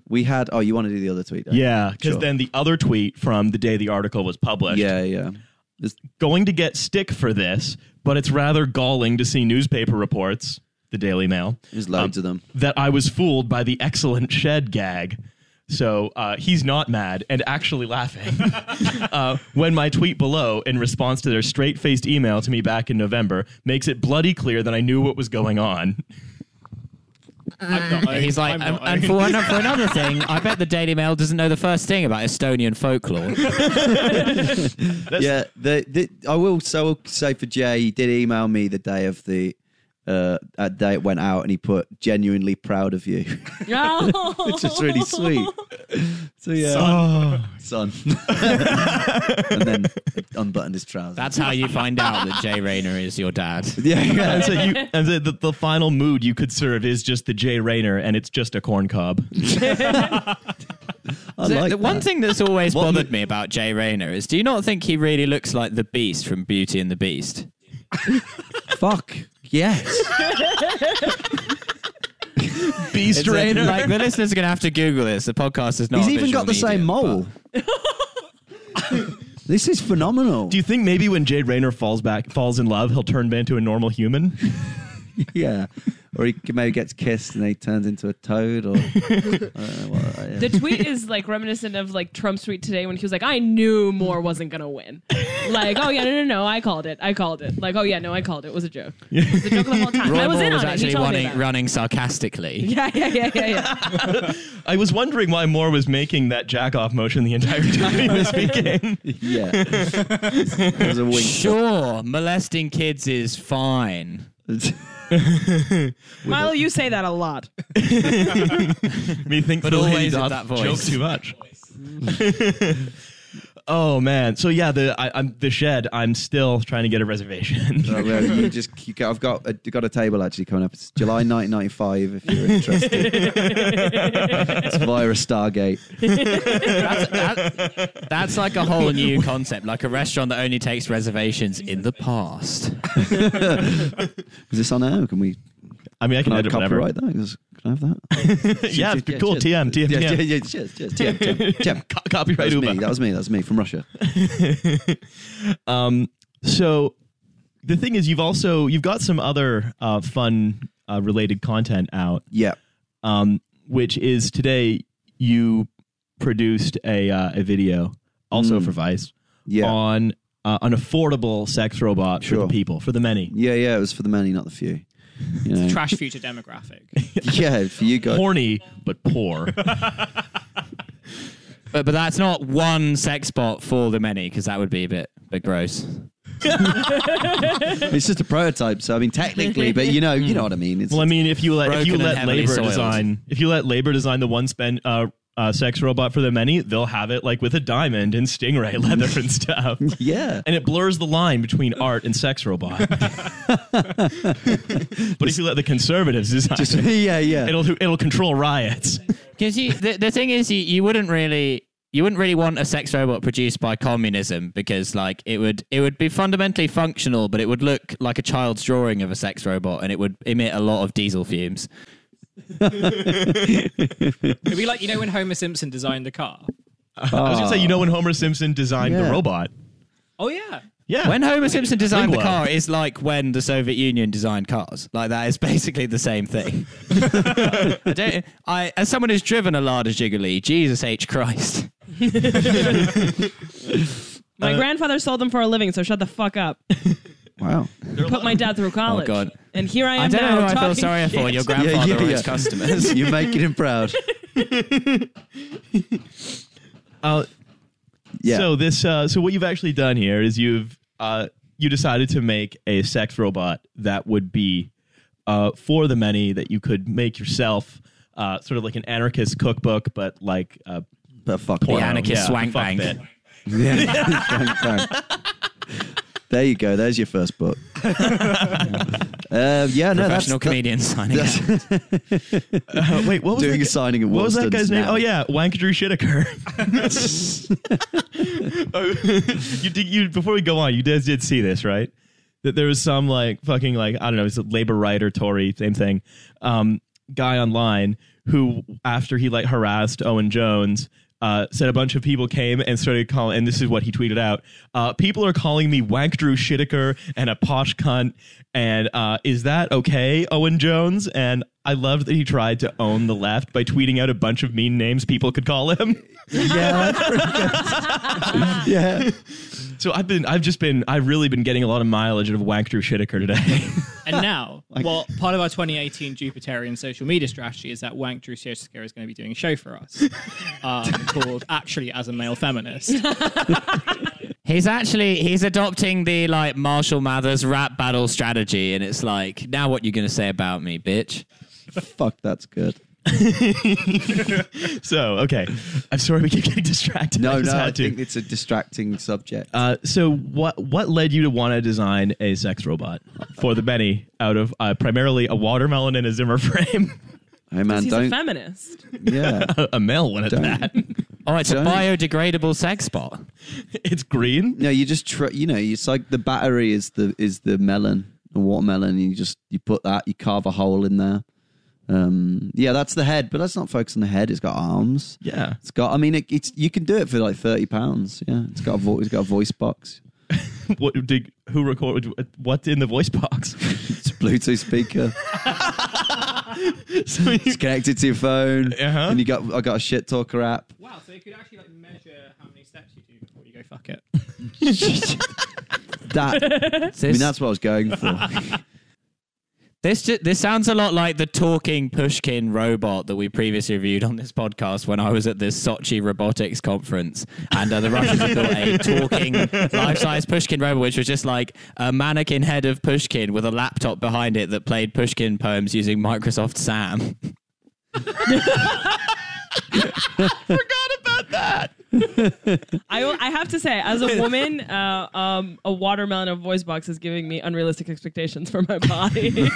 We had. Oh, you want to do the other tweet? don't you? Yeah, because Sure. then the other tweet from the day the article was published. Yeah, yeah. This- Going to get stick for this, but it's rather galling to see newspaper reports, the Daily Mail. There's loads of them. that I was fooled by the excellent shed gag. So uh, he's not mad and actually laughing. uh, when my tweet below, in response to their straight faced email to me back in November, makes it bloody clear that I knew what was going on. I'm not. He's like, I'm and, not and for, one, for another thing, I bet the Daily Mail doesn't know the first thing about Estonian folklore. yeah, the, the I will so I will say for Jay, he did email me the day of the uh that day it went out and he put genuinely proud of you. Oh. Which is really sweet. So yeah. Son. and then unbuttoned his trousers. That's how you find out that Jay Rayner is your dad. yeah, yeah. and so you, and the, the, the final mood you could serve is just the Jay Rayner, and it's just a corn cob. I The- like the one that. thing that's always What bothered mo- me about Jay Rayner is do you not think he really looks like the Beast from Beauty and the Beast? Fuck. Yes. Beast It's a- Rayner. like the listeners are going to have to Google this. The podcast is not. He's even got the same mole. this is phenomenal. Do you think maybe when Jay Rayner falls back, falls in love, he'll turn back into a normal human? yeah. Or he maybe gets kissed and he turns into a toad or I don't know what, yeah. The tweet is like reminiscent of like Trump's tweet today when he was like, "I knew Moore wasn't gonna win." Like, oh yeah, no, no, no, I called it. I called it. Like, oh yeah, no, I called it. It was a joke. It was a joke the whole time. Roy I was Moore in was on it. He actually told me running, that. running sarcastically. Yeah, yeah, yeah, yeah, yeah. I was wondering why Moore was making that jack off motion the entire time he was speaking. Yeah. it was a wink. Sure, molesting kids is fine. Milo, you say that a lot. Me think But Phil always Hayes that voice. joke too much. oh man, so yeah, the I, I'm the shed. I'm still trying to get a reservation. Oh, well, you just you got, I've got a, got a table actually coming up. It's July 1995 if you're interested. it's via a Stargate. That's, that, that's like a whole new concept, like a restaurant that only takes reservations in the past. Is this on air? Can we? I mean, I Can can I edit whatever. copyright that? Can I have that? yeah, it's Yeah, cool. TM, TM, Yeah, TM. yeah, yeah, cheers, cheers. TM, TM, TM. Co- That copyright was me. That was me. That was me from Russia. Um, so the thing is, you've also you've got some other uh, fun uh, related content out, Yeah. um, which is today you produced a uh, a video also Mm. for Vice Yeah. on uh, an affordable sex robot for the people, for the many. Yeah, yeah. It was for the many, not the few. You know? trash future demographic. yeah, for you guys. Horny but poor. But but that's not one sex bot for the many, because that would be a bit bit gross. It's just a prototype, so I mean, technically, but you know, you know what I mean. It's, well, I mean, if you let if you Broken and let heavily labor soiled. design if you let labor design the one spend uh, uh, sex robot for the many, they'll have it like with a diamond and stingray leather and stuff. yeah. and it blurs the line between art and sex robot. but if you let the conservatives design Just, it, yeah, yeah. it'll it'll control riots. Because the, the thing is, you, you wouldn't really. You wouldn't really want a sex robot produced by communism because, like, it would it would be fundamentally functional, but it would look like a child's drawing of a sex robot, and it would emit a lot of diesel fumes. It'd be like you know when Homer Simpson designed the car. I was gonna say, you know, when Homer Simpson designed the Yeah. robot, Oh yeah. yeah, When Homer Simpson designed the Lingwell. car, is like when the Soviet Union designed cars. Like that is basically the same thing. I don't. I as someone who's driven a Lada Jiggly, Jesus H Christ. My grandfather sold them for a living, so shut the fuck up. Wow. Put my dad through college. God. And here I am I don't now know who I feel talking sorry for. shit. Your grandfather yeah, or yeah. his customers. You're making him proud. Uh, Yeah. So this, uh, so what you've actually done here is you've uh, you decided to make a sex robot that would be uh, for the many that you could make yourself, uh, sort of like an anarchist cookbook, but like uh, but fuck The porno. anarchist Yeah, swank fuck bang. bit. Yeah. Bang, bang. There you go. There's your first book. uh, yeah, no, that's Professional comedian signing out. Uh, wait, what was doing that, a signing at what was that Watson's guy's name? Oh yeah, Wankadrew Shitaker. Oh, you did you before we go on, you guys did see this, right? That there was some like fucking like I don't know, it's a labor writer, Tory, same thing, um, guy online who after he like harassed Owen Jones. Uh, said a bunch of people came and started calling, and this is what he tweeted out: uh, "People are calling me Wank Drew Shitaker and a posh cunt, and uh, is that okay, Owen Jones?" And I loved that he tried to own the left by tweeting out a bunch of mean names people could call him. Yeah, that's good. yeah. So I've been, I've just been, I've really been getting a lot of mileage out of Wank Drew Whitaker today. And now, well, part of our 2018 Jupiterian social media strategy is that Wank Drew Siosika is going to be doing a show for us um, called Actually as a Male Feminist. He's actually he's adopting the like Marshall Mathers rap battle strategy, and it's like, now what you gonna say about me, bitch? Fuck, that's good. so okay, I'm sorry we keep getting distracted. No, I no, I to. think it's a distracting subject. Uh, so what what led you to want to design a sex robot for the many out of uh, primarily a watermelon and a Zimmer frame, hey man, He's a don't. feminist. yeah. a male one at Don't. that. Oh, it's Don't- a biodegradable sex bot. It's green. No, you just try. You know, it's like the battery is the is the melon, the watermelon. And you just you put that, you carve a hole in there. Um, yeah, that's the head, but let's not focus on the head. It's got arms. Yeah. It's got. I mean, it, it's you can do it for like thirty pounds. Yeah, it's got a vo- it's got a voice box. What did who recorded? What's in the voice box? It's a Bluetooth speaker. so you, It's connected to your phone. Uh-huh. And you got I got a shit talker app. wow, so you could actually like measure how many steps you do before you go fuck it. That I mean, that's what I was going for. This ju- this sounds a lot like the talking Pushkin robot that we previously reviewed on this podcast when I was at this Sochi robotics conference, and uh, the Russians had built a talking life-size Pushkin robot, which was just like a mannequin head of Pushkin with a laptop behind it that played Pushkin poems using Microsoft Sam. I, will- I I have to say, as a woman, uh, um, a watermelon of voice box is giving me unrealistic expectations for my body.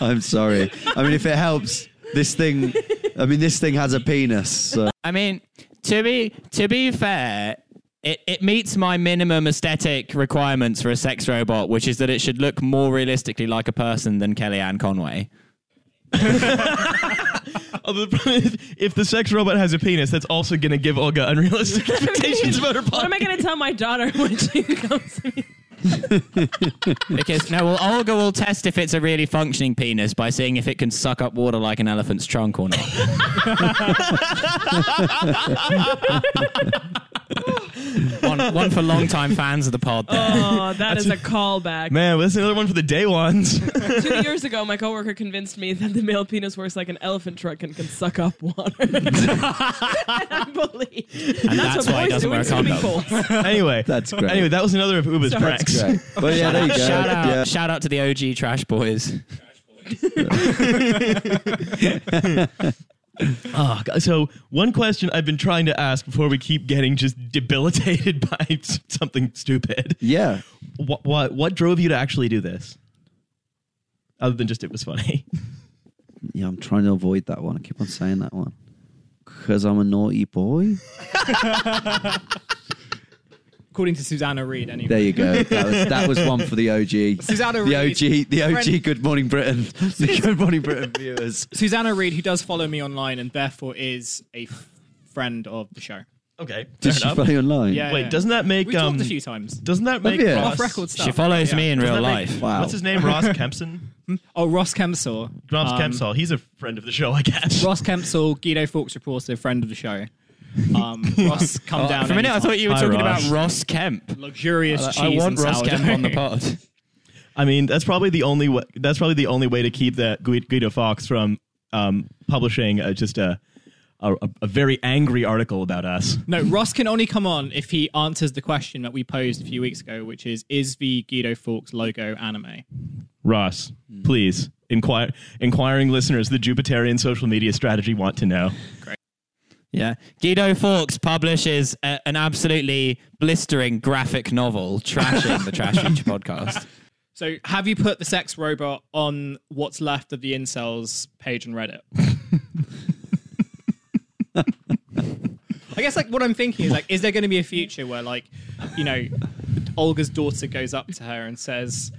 I'm sorry. I mean, if it helps, this thing. I mean, this thing has a penis. So. I mean, to be to be fair, it, it meets my minimum aesthetic requirements for a sex robot, which is that it should look more realistically like a person than Kellyanne Conway. Although the problem is, if the sex robot has a penis, that's also going to give Olga unrealistic expectations about her body. what am I going to tell my daughter when she comes to me? Because no, well, Olga will test if it's a really functioning penis by seeing if it can suck up water like an elephant's trunk or not. one, one for long-time fans of the pod. There. Oh, that is a callback. Man, that's another one for the day ones. Two years ago, my coworker convinced me that the male penis works like an elephant trunk and can suck up water. and I believe. And that's, what why he boys doesn't do wear in a swimming condom. pools. anyway, That's great. Anyway, that was another of Oobah's pranks. Great. But yeah, there you go. Shout out, Yeah. shout out to the OG Trash Boys. Ah, oh, God. so one question I've been trying to ask before we keep getting just debilitated by something stupid. Yeah. What, what what drove you to actually do this? Other than just it was funny. Yeah, I'm trying to avoid that one. I keep on saying that one. Because I'm a naughty boy. According to Susanna Reid, anyway. There you go. That was, that was one for the OG. Susanna the Reid, OG, the OG friend- Good Morning Britain. The Good Morning Britain viewers. Susanna Reid, who does follow me online and therefore is a friend of the show. Okay, Did fair she enough. follow you online? Yeah. Wait, doesn't that make We um? talked a few times. Doesn't that make you? Ross, Off record stuff. She follows Yeah. me in doesn't real that make- life. Wow. What's his name? Ross Kempson. Oh, Ross Kempsell. Ross Um, Kempsell. He's a friend of the show, I guess. Ross Kempsell, Guido Fawkes reporter, friend of the show. Um, Ross, come Oh, down. for a minute, I thought you were Hi, talking Ross. about Ross Kemp. luxurious I, cheese I want and Ross sourdough. Kemp on the pod. I mean, that's probably the only way. That's probably the only way to keep that Guido Guido Fawkes from um, publishing uh, just a, a a very angry article about us. No, Ross can only come on if he answers the question that we posed a few weeks ago, which is: Is the Guido Fawkes logo anime? Ross, please inquire. Inquiring listeners, the Jupiterian social media strategy want to know. Yeah. Guido Fawkes publishes a, an absolutely blistering graphic novel trashing the Trash Future podcast. So, have you put the sex robot on what's left of the incels page on Reddit? I guess like what I'm thinking is like, is there going to be a future where like, you know, Olga's daughter goes up to her and says,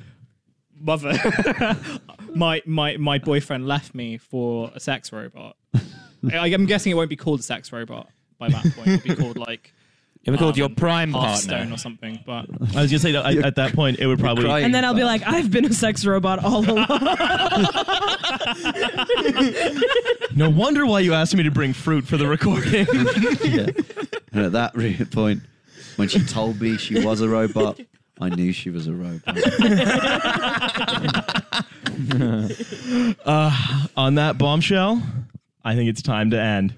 "Mother, my my my boyfriend left me for a sex robot." I- I'm guessing it won't be called a sex robot by that point. It'll be called like It'll be called your um, prime Hearthstone partner? or something. But I was gonna say that I, at that point it would probably. crying. And then I'll be like, I've been a sex robot all along. No wonder why you asked me to bring fruit for the recording. yeah. And at that re- point, when she told me she was a robot, I knew she was a robot. On that bombshell, I think it's time to end.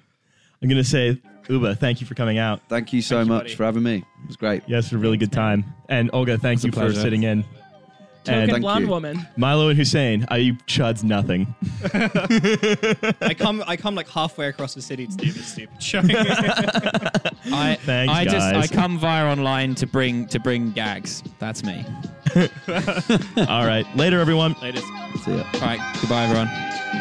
I'm gonna say, Oobah, thank you for coming out. Thank you so Thank much buddy. for having me. It was great. Yes, it's a really good time. And Olga, thank you for sitting in. Token And blonde you. woman. Milo and Hussein, uh, you chuds nothing. I come I come like halfway across the city to do this stupid show. I, Thanks, I just I come via online to bring to bring gags. That's me. All right, later, everyone. Later. See ya. All right, goodbye everyone.